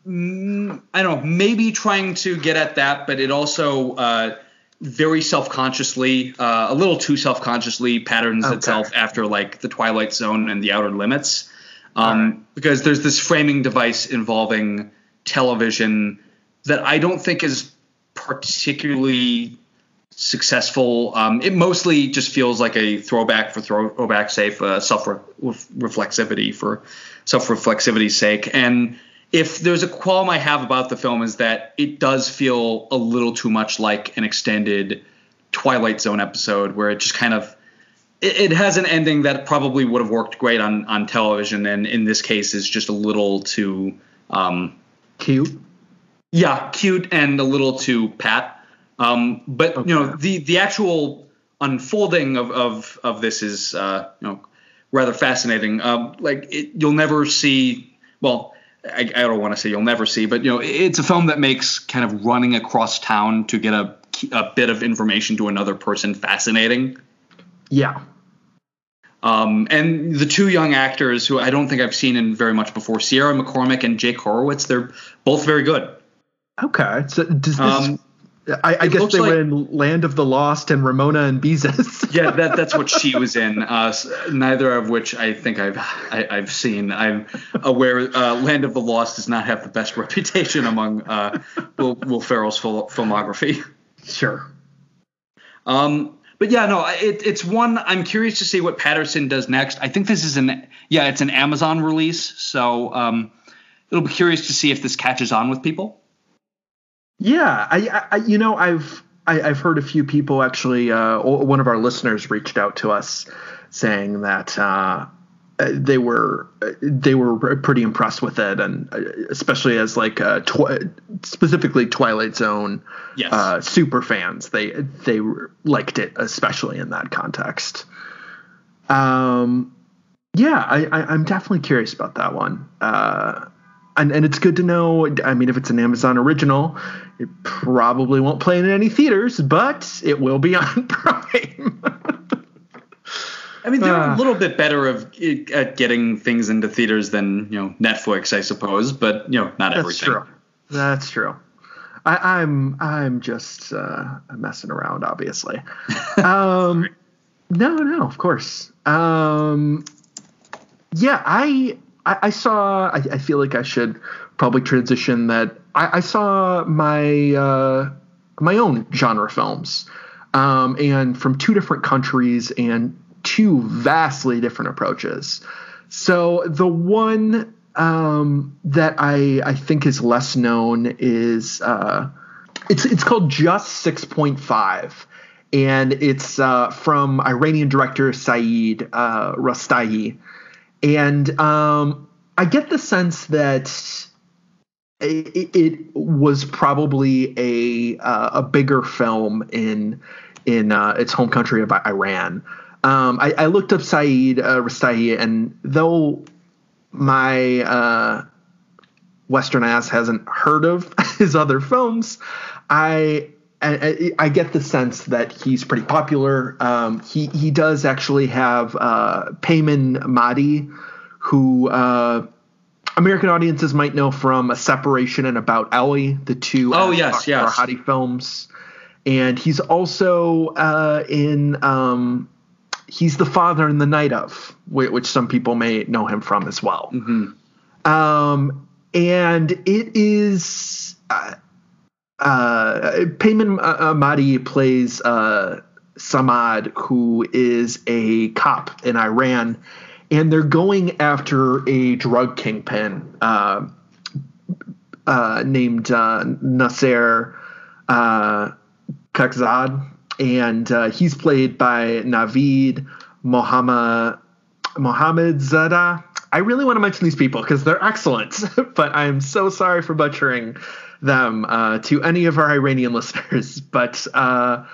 Speaker 2: Mm, I don't know. Maybe trying to get at that, but it also uh, very self-consciously, uh, a little too self-consciously patterns okay. itself after like the Twilight Zone and the Outer Limits, um, right. because there's this framing device involving television that I don't think is particularly successful. Um, it mostly just feels like a throwback for throwback safe, uh, self reflexivity for self reflexivity's sake. And if there's a qualm I have about the film is that it does feel a little too much like an extended Twilight Zone episode where it just kind of it, it has an ending that probably would have worked great on on television, and in this case is just a little too um,
Speaker 1: cute.
Speaker 2: Yeah, cute and a little too pat. Um, but okay. you know, the the actual unfolding of of, of this is uh, you know rather fascinating. Um, like it, you'll never see. Well, I, I don't want to say you'll never see, but you know, it's a film that makes kind of running across town to get a a bit of information to another person fascinating.
Speaker 1: Yeah.
Speaker 2: Um, and the two young actors who I don't think I've seen in very much before, Sierra McCormick and Jake Horowitz, they're both very good.
Speaker 1: Okay. So does this um, I, I guess they like, were in Land of the Lost and Ramona and Beezus. *laughs*
Speaker 2: yeah, that, that's what she was in. Uh, neither of which I think I've I, have i have seen. I'm aware uh, Land of the Lost does not have the best reputation among uh, Will, Will Ferrell's filmography.
Speaker 1: Sure.
Speaker 2: Um, but yeah, no, it, it's one. I'm curious to see what Patterson does next. I think this is an yeah, it's an Amazon release, so um, it'll be curious to see if this catches on with people.
Speaker 1: Yeah, I, I you know I've I, have heard a few people actually. Uh, one of our listeners reached out to us saying that uh, they were they were pretty impressed with it, and uh, especially as like uh, twi- specifically Twilight Zone yes. uh, super fans, they they liked it especially in that context. Um, yeah, I, I am definitely curious about that one. And, and it's good to know. I mean, if it's an Amazon original, it probably won't play in any theaters, but it will be *laughs* on Prime.
Speaker 2: I mean, they're uh, a ah. little bit better of at getting things into theaters than you know Netflix, I suppose. But you know, not everything.
Speaker 1: that's
Speaker 2: everything.
Speaker 1: True. That's true. I, am I'm, I'm just uh, messing around, obviously. *laughs* um, no, no, of course. Um, yeah, I I, I saw. I, I, feel like I should probably transition that. I, I saw my uh, my own genre films, um, and from two different countries and two vastly different approaches. So the one um, that I I think is less known is uh, it's it's called Just Six Point Five, and it's uh, from Iranian director Saeed uh, Roustayi and um, I get the sense that it, it was probably a uh, a bigger film in in uh, its home country of Iran. Um, I, I, looked up Saeed uh, Roustayi, and though my uh, Western ass hasn't heard of *laughs* his other films, I I, I, get the sense that he's pretty popular. Um, he he does actually have uh, Peyman Maadi, who uh, American audiences might know from A Separation and About Elly, the two
Speaker 2: oh yes yes
Speaker 1: Hadi films, and he's also uh, in um, he's the father in The Night of, which some people may know him from as well.
Speaker 2: Mm-hmm.
Speaker 1: Um, and it is. Uh, uh, Peyman Maadi plays uh, Samad, who is a cop in Iran, and they're going after a drug kingpin uh, uh, named uh, Nasser uh, Khakzad, and uh, he's played by Navid Mohammed Mohammed Zada. I really want to mention these people because they're excellent, *laughs* but I'm so sorry for butchering them uh, to any of our Iranian *laughs* listeners. But uh,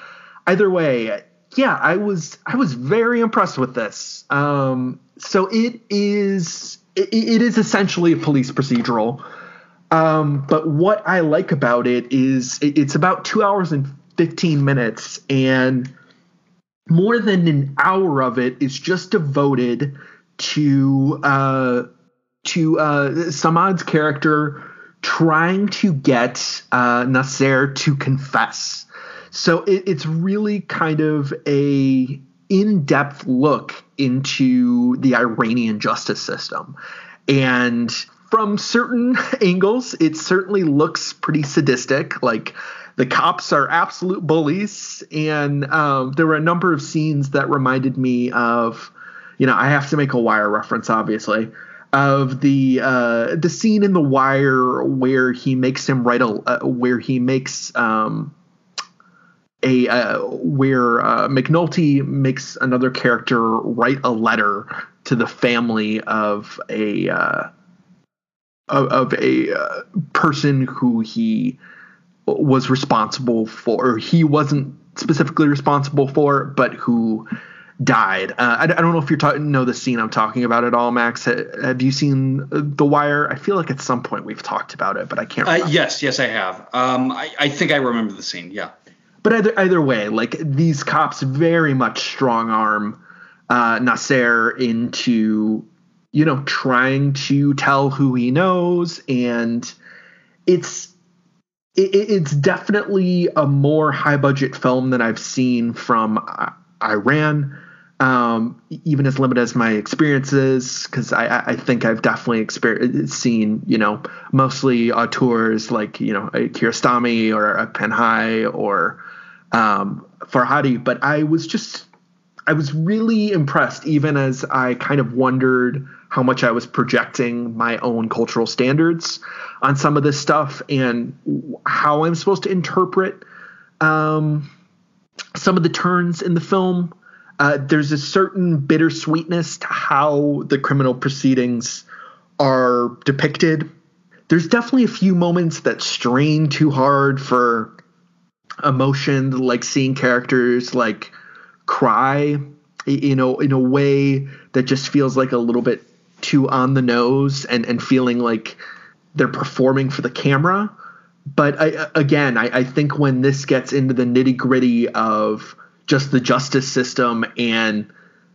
Speaker 1: either way, yeah, I was I was very impressed with this. Um, so it is it, it is essentially a police procedural. Um, but what I like about it is it, it's about two hours and 15 minutes, and more than an hour of it is just devoted to uh, to uh, Samad's character trying to get uh, Nasser to confess. So it, it's really kind of a in-depth look into the Iranian justice system, and from certain *laughs* angles, it certainly looks pretty sadistic. Like the cops are absolute bullies, and um, there were a number of scenes that reminded me of, you know, I have to make a Wire reference, obviously, of the uh, the scene in the Wire where he makes him write a uh, where he makes um, a uh, where uh, McNulty makes another character write a letter to the family of a uh, of, of a uh, person who he was responsible for, or he wasn't specifically responsible for, but who died. Uh, I, I, don't know if you're talking know the scene I'm talking about at all, Max. Have you seen The Wire? I feel like at some point we've talked about it, but I can't.
Speaker 2: Uh, yes, yes, I have. Um, I, I, think I remember the scene. Yeah.
Speaker 1: But either either way, like these cops very much strong arm uh, Nasser into you know, trying to tell who he knows, and it's it, it's definitely a more high budget film than I've seen from uh, Iran. Um, even as limited as my experiences, because I, I think I've definitely experienced seen you know mostly auteurs like you know a Kiarostami or a Panahi or um, Farhadi, but I was just I was really impressed, even as I kind of wondered how much I was projecting my own cultural standards on some of this stuff and how I'm supposed to interpret um, some of the turns in the film. Uh, there's a certain bittersweetness to how the criminal proceedings are depicted. There's definitely a few moments that strain too hard for emotion, like seeing characters like cry, you know, in a way that just feels like a little bit too on the nose and and feeling like they're performing for the camera. But I, again, I, I think when this gets into the nitty gritty of just the justice system and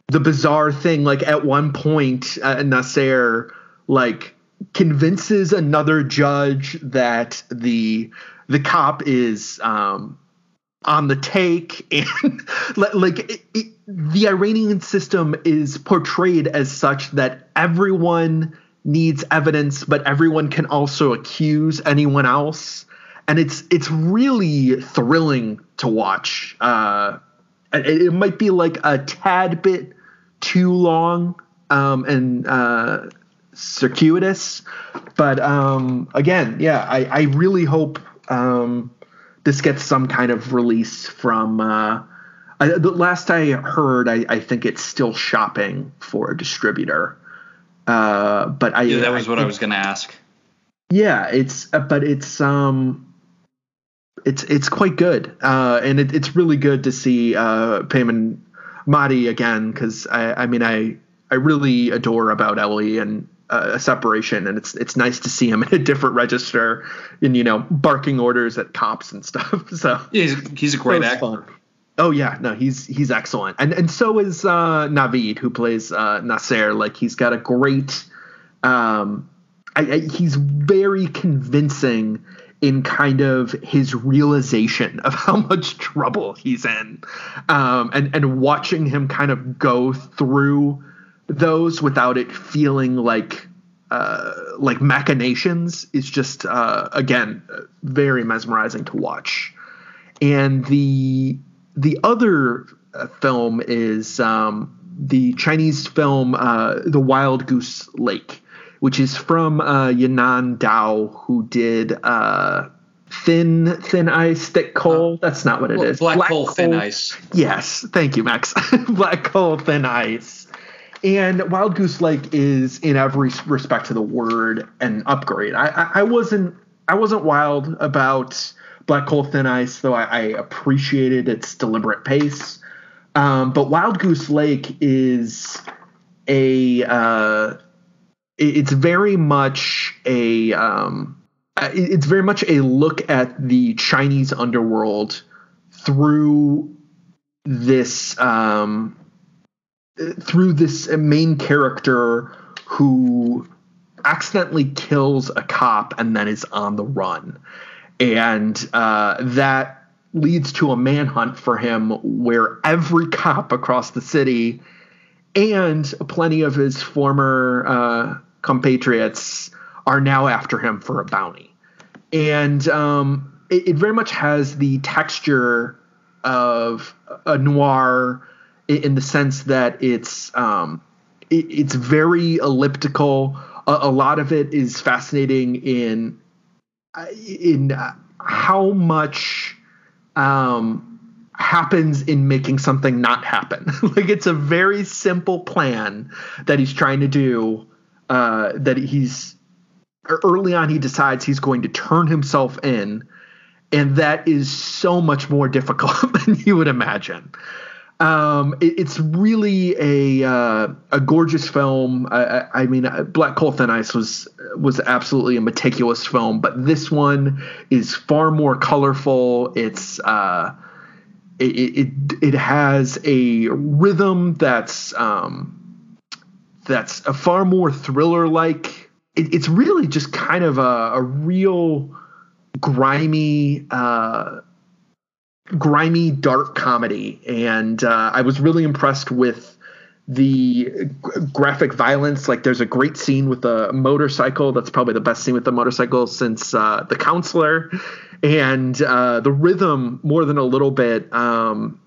Speaker 1: the bizarre thing, like at one point, uh, Nasser like convinces another judge that the the cop is um, on the take *laughs* and like it, it, the Iranian system is portrayed as such that everyone needs evidence but everyone can also accuse anyone else. And it's it's really thrilling to watch uh, it, it, might be like a tad bit too long um, and uh, circuitous but um, again yeah I, I really hope um, this gets some kind of release from. Uh, I, the last I heard, I, I, think it's still shopping for a distributor. Uh, but I
Speaker 2: yeah, that was I what I was going to ask.
Speaker 1: Yeah, it's uh, but it's um, it's it's quite good, uh, and it, it's really good to see uh, Peyman Maadi again because I I mean I I really adore about Elly and a separation, and it's it's nice to see him *laughs* in a different register, and you know, barking orders at cops and stuff. *laughs* So
Speaker 2: yeah, he's, he's a great actor. Fun.
Speaker 1: Oh yeah, no, he's he's excellent, and and so is uh, Navid, who plays uh, Nasser. Like he's got a great, um, I, I, he's very convincing in kind of his realization of how *laughs* much trouble he's in, um, and and watching him kind of go through those without it feeling like uh, like machinations is just uh, again very mesmerizing to watch. And the the other uh, film is um, the Chinese film uh, The Wild Goose Lake, which is from uh, Yinan Diao, who did uh, Thin Thin Ice, Thick Coal. That's not what it is.
Speaker 2: Black, Black Coal, Thin Ice.
Speaker 1: Yes, thank you, Max. *laughs* Black Coal, Thin Ice and Wild Goose Lake is, in every respect to the word, an upgrade. I, I, I wasn't I wasn't wild about Black Coal Thin Ice, though I, I appreciated its deliberate pace. Um, but Wild Goose Lake is a uh, it's very much a um, it's very much a look at the Chinese underworld through this um, through this main character who accidentally kills a cop and then is on the run, and uh, that leads to a manhunt for him where every cop across the city and plenty of his former uh, compatriots are now after him for a bounty. And um, it, it, very much has the texture of a noir in, the sense that it's um, it, it's very elliptical. A, a, lot of it is fascinating in in how much um, happens in making something not happen. *laughs* like it's a very simple plan that he's trying to do. Uh, that he's early on he decides he's going to turn himself in, and that is so much more *laughs* difficult than you would imagine. Um, it, it's really a uh, a gorgeous film. I, I, mean, uh, Black Coal Thin Ice was was absolutely a meticulous film, but this one is far more colorful. It's uh, it, it it has a rhythm that's um, that's a far more thriller like. It, it's really just kind of a, a real grimy uh, grimy dark comedy. And uh, i was really impressed with the graphic violence. Like there's a great scene with the motorcycle. That's probably the best scene with the motorcycle since uh, the counselor. And uh, the rhythm more than a little bit um,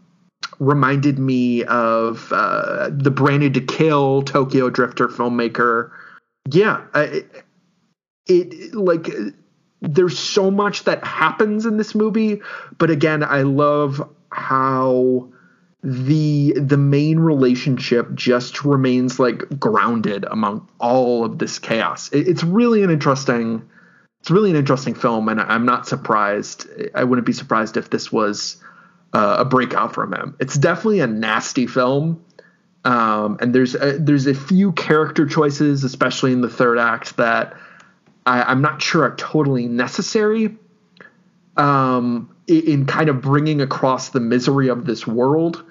Speaker 1: reminded me of uh, the branded to kill tokyo drifter filmmaker yeah it, it like there's so much that happens in this movie but again i love how the the main relationship just remains like grounded among all of this chaos it, it's really an interesting it's really an interesting film, and I'm not surprised. I wouldn't be surprised if this was uh, a breakout from him. It's definitely a nasty film, um, and there's a, there's a few character choices, especially in the third act, that I, am not sure are totally necessary. Um, in, in, kind of bringing across the misery of this world,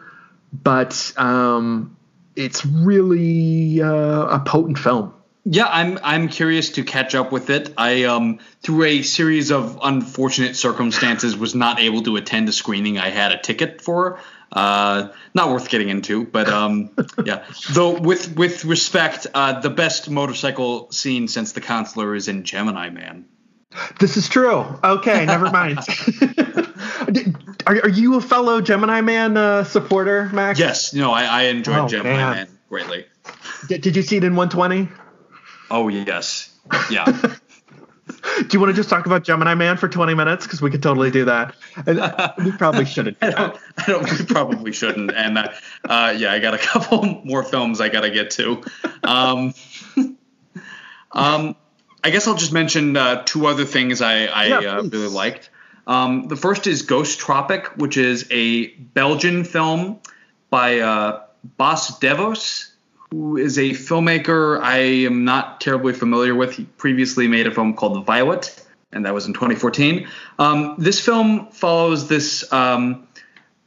Speaker 1: but um, it's really uh, a potent film.
Speaker 2: Yeah, I'm I'm curious to catch up with it. I um through a series of unfortunate circumstances was not able to attend a screening I had a ticket for. Uh, not worth getting into, but um *laughs* yeah. Though with with respect, uh, the best motorcycle scene since the counselor is in Gemini Man.
Speaker 1: This is true. Okay, never mind. *laughs* *laughs* are, are you a fellow Gemini Man uh, supporter, Max?
Speaker 2: Yes. No, I, I enjoyed oh, Gemini man. Man greatly.
Speaker 1: Did, did you see it in 120?
Speaker 2: Oh yes, yeah. *laughs*
Speaker 1: do you want to just talk about Gemini Man for 20 minutes? Because we could totally do that. Uh, we probably shouldn't. *laughs*
Speaker 2: I, don't, I don't. We probably shouldn't. And uh, uh, yeah, I got a *laughs* couple more films I got to get to. Um, um, I guess I'll just mention uh, two other things I, I yeah, uh, really liked. Um, the first is Ghost Tropic, which is a Belgian film by uh, Bas Devos who is a filmmaker I am not terribly familiar with. He previously made a film called Violet, and that was in 2014. Um, this film follows this um,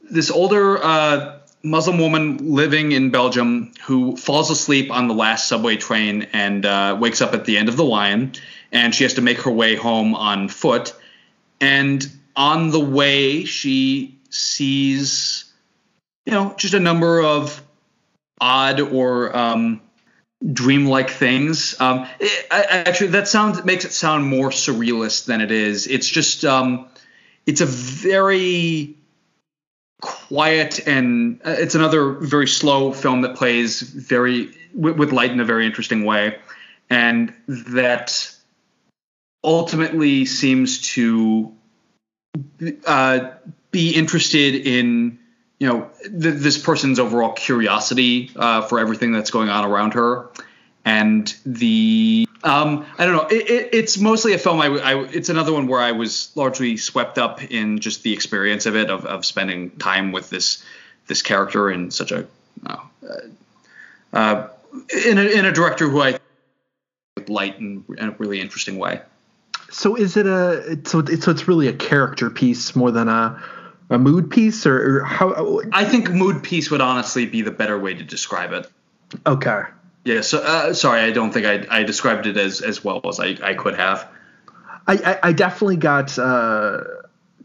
Speaker 2: this older uh, Muslim woman living in Belgium who falls asleep on the last subway train and uh, wakes up at the end of the line, and she has to make her way home on foot. And on the way, she sees, you know, just a number of odd or um, dreamlike things. Um, it, I, actually, that sounds makes it sound more surrealist than it is. It's just um, it's a very quiet and uh, it's another very slow film that plays very with, with light in a very interesting way, and that ultimately seems to uh, be interested in you know th- this person's overall curiosity uh, for everything that's going on around her and the um, I don't know. It, it, it's mostly a film. I, I, it's another one where I was largely swept up in just the experience of it, of, of spending time with this this character in such a uh, uh, in a, in a director who I light in, in a really interesting way.
Speaker 1: So is it a so it's so it's really a character piece more than a a mood piece or, or how?
Speaker 2: I think mood piece would honestly be the better way to describe it.
Speaker 1: Okay.
Speaker 2: Yeah. So uh, sorry, I don't think I, I described it as as well as I, I could have.
Speaker 1: I, I, I definitely got uh,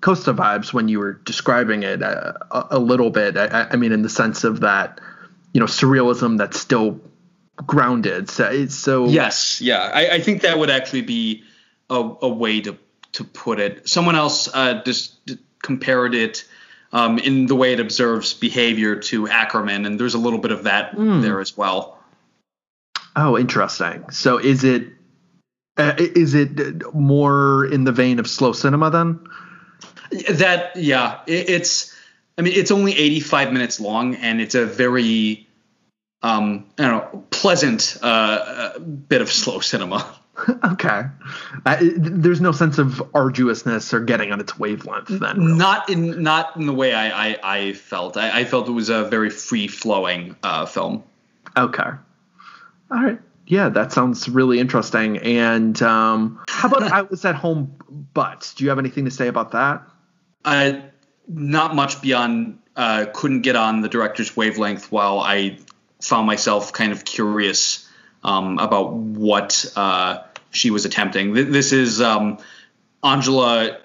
Speaker 1: Costa vibes when you were describing it uh, a, a, little bit. I, I mean, in the sense of that, you know, surrealism that's still grounded. So, so
Speaker 2: yes, yeah, I, I think that would actually be a, a way to to put it. Someone else uh, just compared it um, in the way it observes behavior to Akerman, and there's a little bit of that mm. there as well.
Speaker 1: Oh, interesting. So is it uh, is it more in the vein of slow cinema then?
Speaker 2: That yeah, it, it's. I mean, it's only 85 minutes long, and it's a very, um, I don't know, pleasant uh, uh bit of slow cinema. *laughs* *laughs*
Speaker 1: okay. Uh, there's no sense of arduousness or getting on its wavelength then.
Speaker 2: Really. Not in not in the way I I, I felt. I, I, felt it was a very free flowing uh, film.
Speaker 1: Okay. All right. Yeah, that sounds really interesting. And um, how about *laughs* I was at home, but do you have anything to say about that?
Speaker 2: Uh, not much beyond uh, couldn't get on the director's wavelength while I found myself kind of curious um, about what uh, she was attempting. This is um, Angela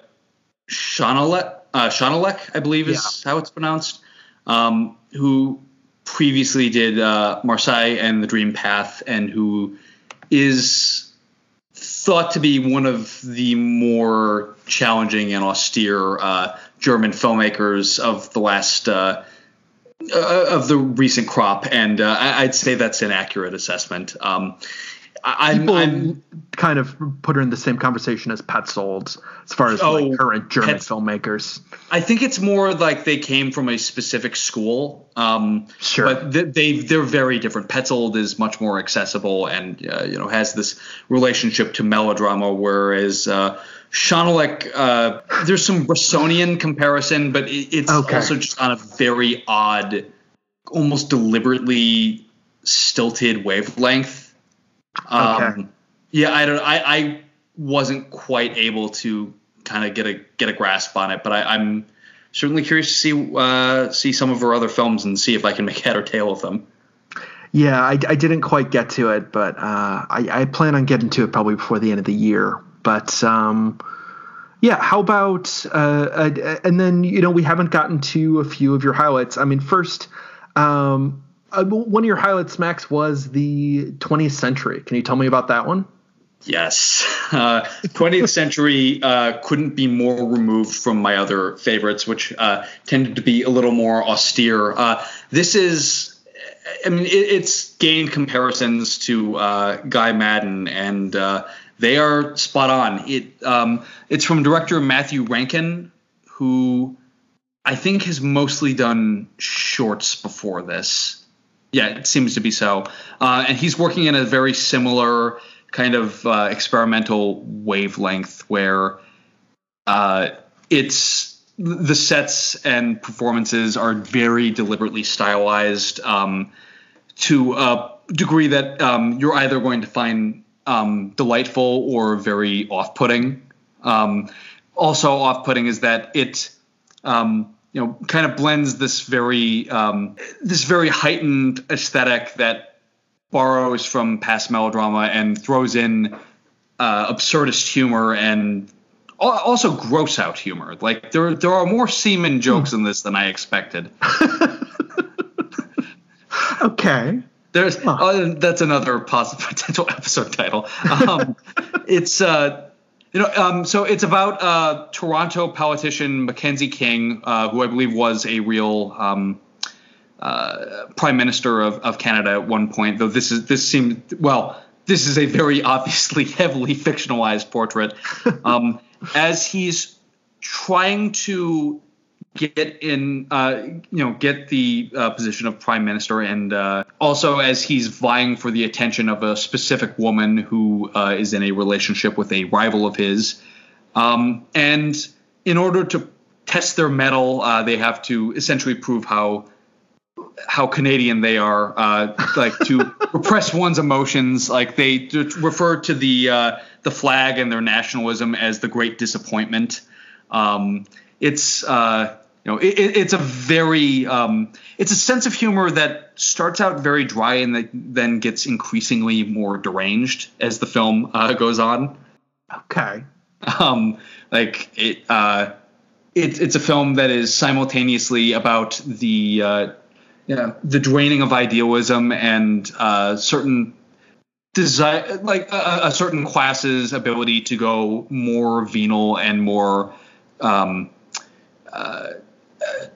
Speaker 2: Schanelec, uh, I believe is yeah. how it's pronounced, um, who previously did uh, Marseille and The Dream Path, and who is thought to be one of the more challenging and austere uh, German filmmakers of the last uh, uh of the recent crop, and uh, I'd say that's an accurate assessment. Um,
Speaker 1: I'm, People I'm, kind of put her in the same conversation as Petzold as far as oh, like current German Pet, filmmakers.
Speaker 2: I think it's more like they came from a specific school. Um,
Speaker 1: sure,
Speaker 2: but they, they they're very different. Petzold is much more accessible and uh, you know has this relationship to melodrama, whereas uh, uh, there's some Bressonian comparison, but it, it's okay. also just on a very odd, almost deliberately stilted wavelength um, okay. Yeah, I don't. I, I wasn't quite able to kind of get a get a grasp on it, but I, am certainly curious to see uh, see some of her other films and see if I can *laughs* make head or tail of them.
Speaker 1: Yeah, I, I didn't quite get to it, but uh, I, I plan on getting to it probably before the end of the year. But um, yeah, how about uh, uh, and then you know we haven't gotten to a few of your highlights. I mean, first, um, uh, one of your highlights, Max, was the 20th century. Can you tell me about that one?
Speaker 2: Yes. *laughs* Uh, 20th century uh, couldn't be more removed from my other favorites, which uh, tended to be a little more austere. Uh, this is, I mean, it, it's gained comparisons to uh, Guy Maddin, and uh, they are spot on. It um, It's from director Matthew Rankin, who I think has mostly done shorts before this. Yeah, it seems to be so. Uh, and he's working in a very similar kind of uh, experimental wavelength where uh, it's the sets and performances are very deliberately stylized um, to a degree that um, you're either going to find um, delightful or very off-putting. Um, also, off-putting is that it um, you know kind of blends this very um, this very heightened aesthetic that borrows from past melodrama and throws in uh, absurdist humor and also gross out humor. Like there there are more semen jokes in this than I expected. *laughs*
Speaker 1: okay.
Speaker 2: There's huh. uh, that's another possible *laughs* potential episode title. Um, *laughs* it's uh, you know, um, so it's about uh, Toronto politician Mackenzie King, uh, who I believe was a real um, uh, prime minister of, of Canada at one point. Though this is this seemed well, this is a very *laughs* obviously heavily fictionalized portrait. *laughs* Um, as he's trying to get in, uh, you know, get the uh, position of prime minister, and uh, also as he's vying for the attention of a specific woman who uh, is in a relationship with a rival of his, um, and in order to test their mettle, uh, they have to essentially prove how how Canadian they are, uh, like to *laughs* repress one's emotions. Like they refer to the uh, the flag and their nationalism as the great disappointment. Um, it's uh, you know it, it's a very um, it's a sense of humor that starts out very dry and that then gets increasingly more deranged as the film uh, goes on.
Speaker 1: Okay.
Speaker 2: Um, like it, uh, it, it's a film that is simultaneously about the uh, yeah, the draining of idealism and uh, certain desire, like a, a, certain class's ability to go more venal and more um, uh,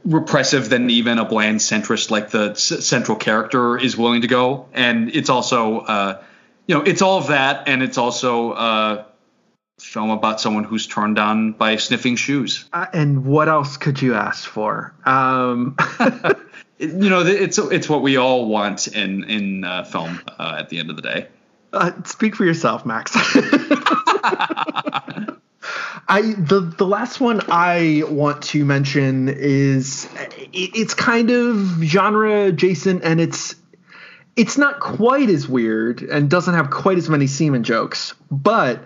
Speaker 2: repressive than even a bland centrist like the c- central character is willing to go. And it's also, uh, you know, it's all of that, and it's also a film about someone who's turned on by sniffing shoes.
Speaker 1: Uh, and what else could you ask for? Um, *laughs*
Speaker 2: you know, it's it's what we all want in in uh, film uh, at the end of the day.
Speaker 1: Uh, speak for yourself, Max. *laughs* *laughs* I the the last one I want to mention is it, it's kind of genre adjacent and it's it's not quite as weird and doesn't have quite as many semen jokes, but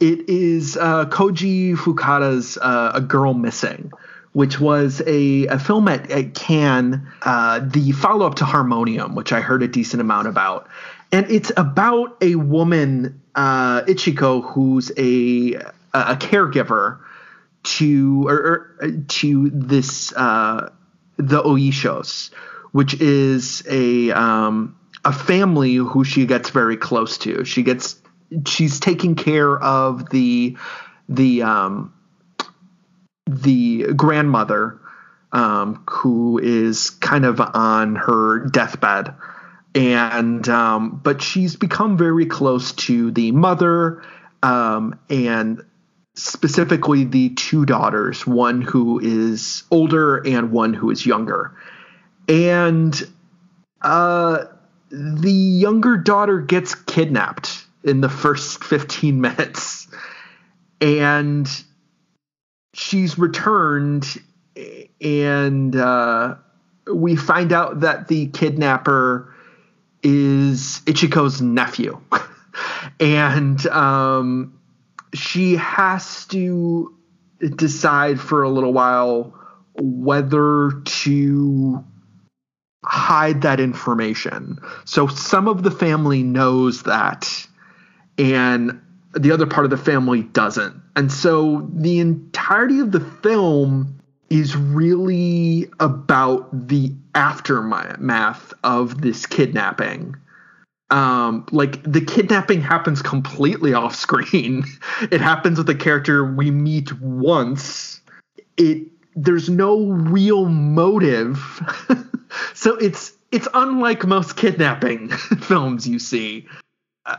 Speaker 1: it is uh, Koji Fukada's uh, A Girl Missing, which was a, a film at, at Cannes, uh, the follow up to Harmonium, which I heard a decent amount about. And it's about a woman, uh, Ichiko, who's a, a caregiver to or, or to this uh, the Oishis, which is a um, a family who she gets very close to. She gets she's taking care of the the um, the grandmother um, who is kind of on her deathbed and um, but she's become very close to the mother um, and specifically the two daughters one who is older and one who is younger and uh, the younger daughter gets kidnapped in the first 15 *laughs* minutes and she's returned and uh, we find out that the kidnapper is Ichiko's nephew. *laughs* and um, she has to decide for a little while whether to hide that information. So some of the family knows that, and the other part of the family doesn't. And so the entirety of the film is really about the aftermath of this kidnapping. Um, like the kidnapping happens completely off screen. *laughs* It happens with a character we meet once. It there's no real motive. *laughs* so it's it's unlike most kidnapping *laughs* films you see. Uh,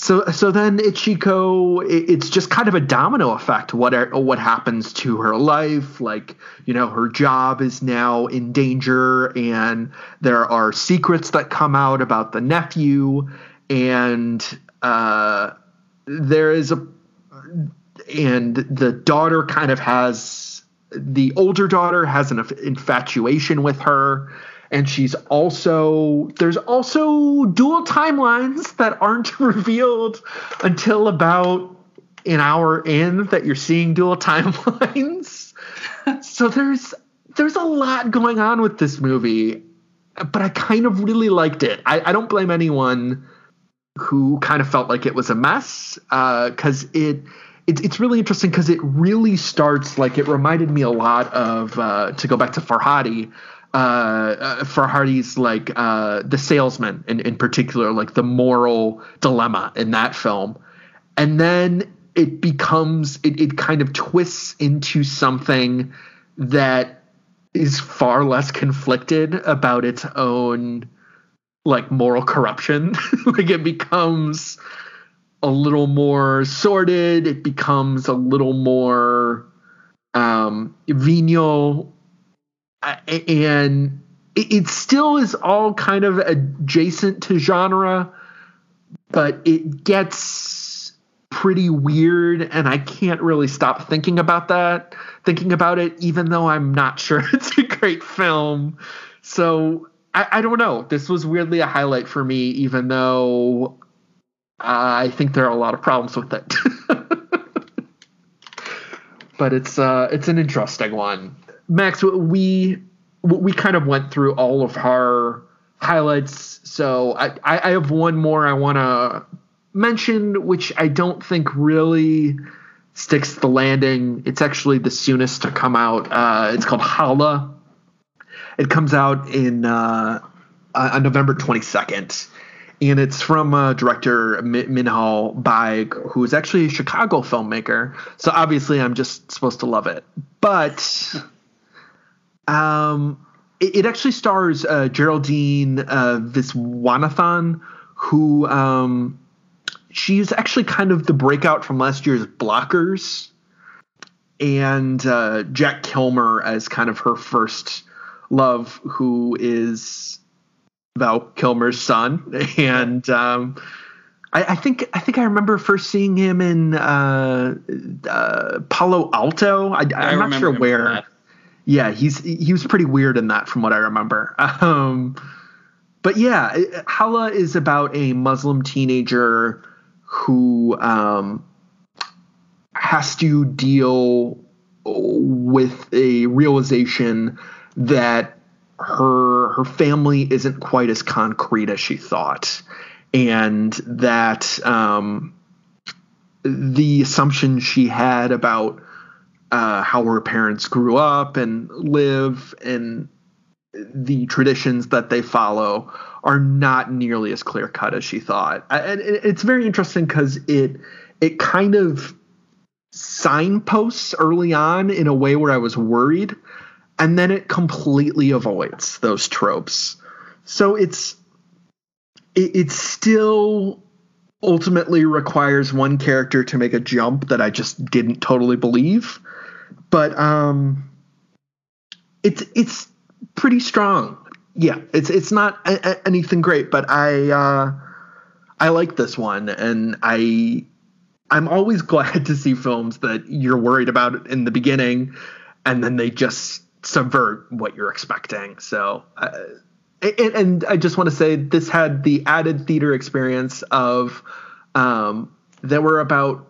Speaker 1: so so then Ichiko, it's just kind of a domino effect. What what happens to her life? Like you know, her job is now in danger, and there are secrets that come out about the nephew, and uh, there is a and the daughter kind of has the older daughter has an infatuation with her and she's also there's also dual timelines that aren't *laughs* revealed until about an hour in that you're seeing dual *laughs* timelines. So there's there's a lot going on with this movie but i kind of really liked it. I, I don't blame anyone who kind of felt like it was a mess because uh, it it, it's really interesting because it really starts like it reminded me a lot of uh, to go back to Farhadi uh, uh, Farhadi's like uh, the salesman in, in particular, like the moral dilemma in that film. And then it becomes, it, it kind of twists into something that is far less conflicted about its own like moral corruption. *laughs* like it becomes a little more sordid, it becomes a little more um venial and it still is all kind of adjacent to genre, but it gets pretty weird, and I can't really stop thinking about that, thinking about it, even though I'm not *laughs* sure it's a great film. So I, I don't know. This was weirdly a highlight for me, even though I think there are a lot of problems with it. *laughs* but it's uh, it's an interesting one. Max, we we kind of went through all of our highlights, so I, I have one more I want to mention, which I don't think really sticks the landing. It's actually the soonest to come out. Uh, it's called Hala. It comes out in uh, on November 22nd and it's from uh, director Minhal Baig, who is actually a Chicago filmmaker. So obviously, I'm just supposed to love it. But *laughs* um, it, it actually stars uh, Geraldine uh, Viswanathan, who um, she's actually kind of the breakout from last year's Blockers, and uh, Jack Kilmer as kind of her first love, who is Val Kilmer's son, *laughs* and um, I, I, think I think I remember first seeing him in uh, uh, Palo Alto. I, am not sure where. Yeah, he's he was pretty weird in that, from what I remember. *laughs* Um, but yeah, Hala is about a Muslim teenager who um, has to deal with a realization that her her family isn't quite as concrete as she thought, and that um, the assumption she had about uh, how her parents grew up and live and the traditions that they follow are not nearly as clear cut as she thought. And it's very interesting because it it kind of signposts early on in a way where I was worried and then it completely avoids those tropes. So it's it, it still ultimately requires one character to make a jump that I just didn't totally believe, but um, it's it's pretty strong. Yeah, it's it's not a, a, anything great, but I uh, I like this one, and I I'm always *laughs* glad to see films that you're worried about in the beginning, and then they just subvert what you're expecting. So, uh, and, and, I just want to say this had the added theater experience of um, there were about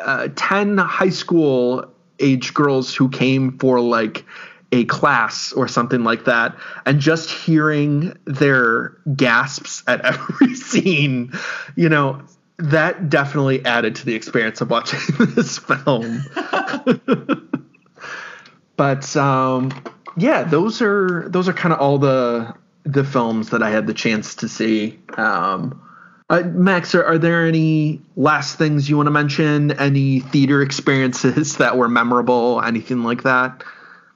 Speaker 1: uh, 10 high school age girls who came for like a class or something like that and just hearing their gasps at *laughs* every scene you know that definitely added to the experience of watching *laughs* this film *laughs* but um, yeah, those are those are kind of all the the films that I had the chance to see. Um, uh, Max, are, are, there any last things you want to mention? Any theater experiences *laughs* that were memorable? Anything like that?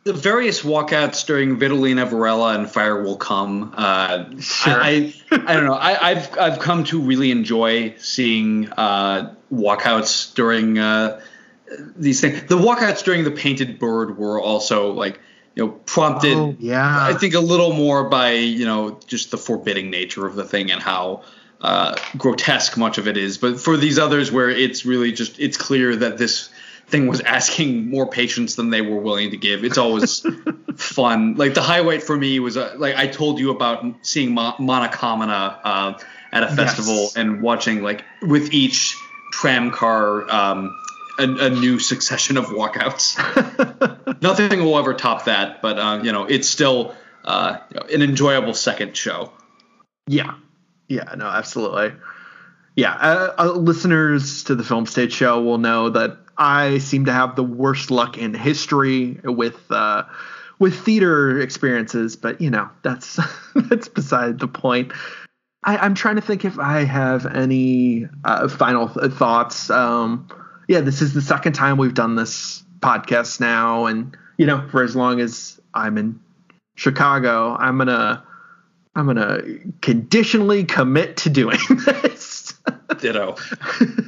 Speaker 2: The various walkouts during Vitalina Varela and Fire Will Come. Uh, sure. I, I, I don't know. I, have I've come to really enjoy seeing uh, walkouts during uh, these things. The walkouts during the Painted Bird were also like you know prompted. Oh,
Speaker 1: yeah,
Speaker 2: I think a little more by you know just the forbidding nature of the thing and how uh, grotesque much of it is. But for these others, where it's really just it's clear that this thing was asking more patience than they were willing to give. It's always *laughs* fun. Like the highlight for me was uh, like I told you about seeing Mo- Manakamana uh, at a festival yes. and watching like with each tram car um, a, a new succession of walkouts. *laughs* Nothing will ever top that, but uh, you know it's still uh, an enjoyable second show.
Speaker 1: Yeah, yeah, no, absolutely. Yeah, uh, uh, listeners to the Film Stage Show will know that I seem to have the worst luck in history with uh, with theater experiences, but you know that's *laughs* that's beside the point. I, am trying to think if I have any uh, final th- thoughts. Um, yeah, this is the second time we've done this podcast now, and you know, for as long as I'm in Chicago, I'm gonna I'm gonna conditionally commit to doing *laughs* this.
Speaker 2: Ditto.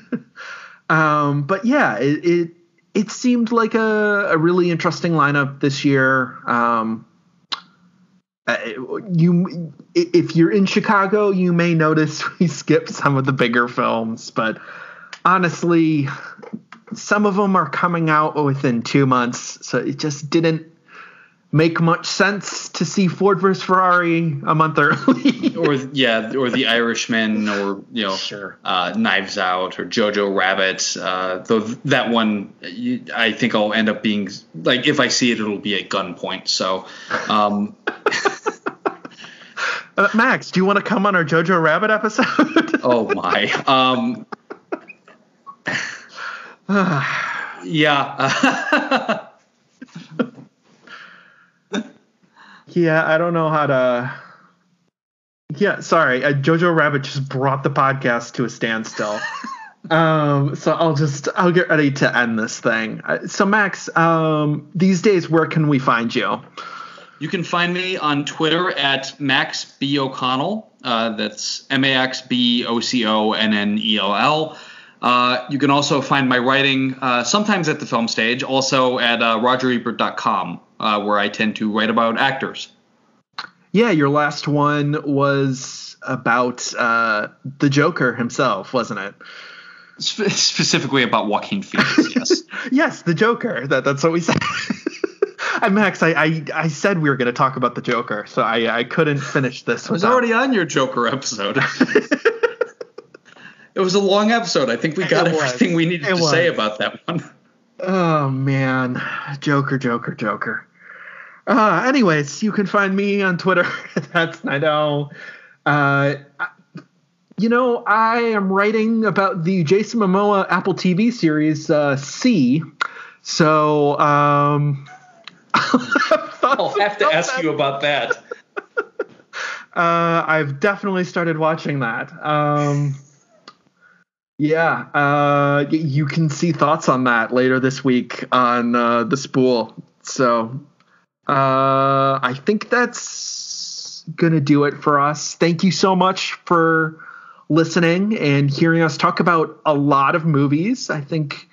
Speaker 2: *laughs*
Speaker 1: um, but yeah, it, it, it seemed like a, a really interesting lineup this year. Um, uh, you if you're in Chicago, you may notice *laughs* we skipped some of the bigger films, but honestly, some of them are coming out within two months, so it just didn't make much sense to see Ford versus Ferrari a month early. *laughs*
Speaker 2: or yeah, or The *laughs* Irishman, or you know,
Speaker 1: Sure.
Speaker 2: uh, Knives Out, or Jojo Rabbit. Uh, though that one, I think I'll end up being like if I see it, it'll be at gunpoint. So, um, *laughs*
Speaker 1: Uh, Max, do you want to come on our Jojo Rabbit episode?
Speaker 2: oh my, um, *sighs* *sighs* yeah.
Speaker 1: Yeah, I don't know how to. Yeah, sorry. Uh, Jojo Rabbit just brought the podcast to a standstill. *laughs* um, so I'll just I'll get ready to end this thing. Uh, so Max, um, these days, where can we find you?
Speaker 2: You can find me on Twitter at Max B O'Connell. Uh, that's M A X B O C O N N E L L. Uh, you can also find my writing uh, sometimes at the film stage, also at uh, RogerEbert.com, uh, where I tend to write about actors.
Speaker 1: Yeah, your last one was about uh, the Joker himself, wasn't it?
Speaker 2: Spe- specifically about Joaquin Phoenix, *laughs* yes.
Speaker 1: Yes, the Joker. That that's what we said. *laughs* Max, I, I I said we were going to talk about the Joker, so I I couldn't finish this.
Speaker 2: I was
Speaker 1: without-
Speaker 2: already on your Joker episode. *laughs* it was a long episode. I think we got everything we needed
Speaker 1: It
Speaker 2: to say about that one.
Speaker 1: Oh man, Joker, Joker, Joker. Uh, anyways, you can find me on Twitter. *laughs* That's Nido. Uh, you know, I am writing about the Jason Momoa Apple TV series uh, See. So um, *laughs*
Speaker 2: I'll have to ask you about that. *laughs*
Speaker 1: Uh, I've definitely started watching that. Um, yeah, uh, you can see thoughts on that later this week on uh, the spool. So uh, I think that's gonna do it for us. Thank you so much for listening and hearing us talk about a lot of movies. I think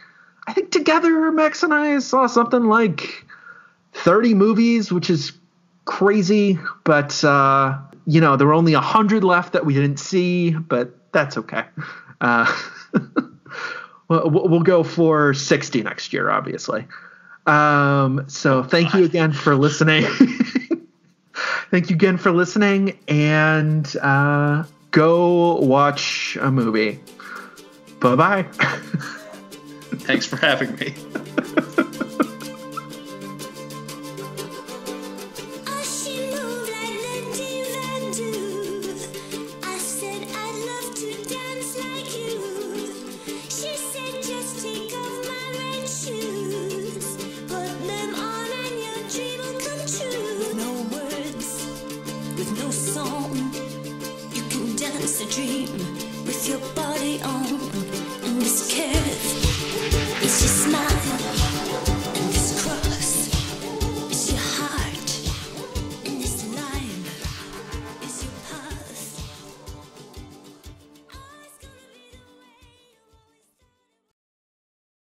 Speaker 1: I think together Max and I saw something like 30 movies, which is crazy, but uh, you know, there were only 100 left that we didn't see, but that's okay. Uh, *laughs* we'll, we'll go for 60 next year, obviously. Um, so thank you again for listening. *laughs* thank you again for listening, and uh, go watch a movie. Bye bye. *laughs*
Speaker 2: Thanks for having me. *laughs*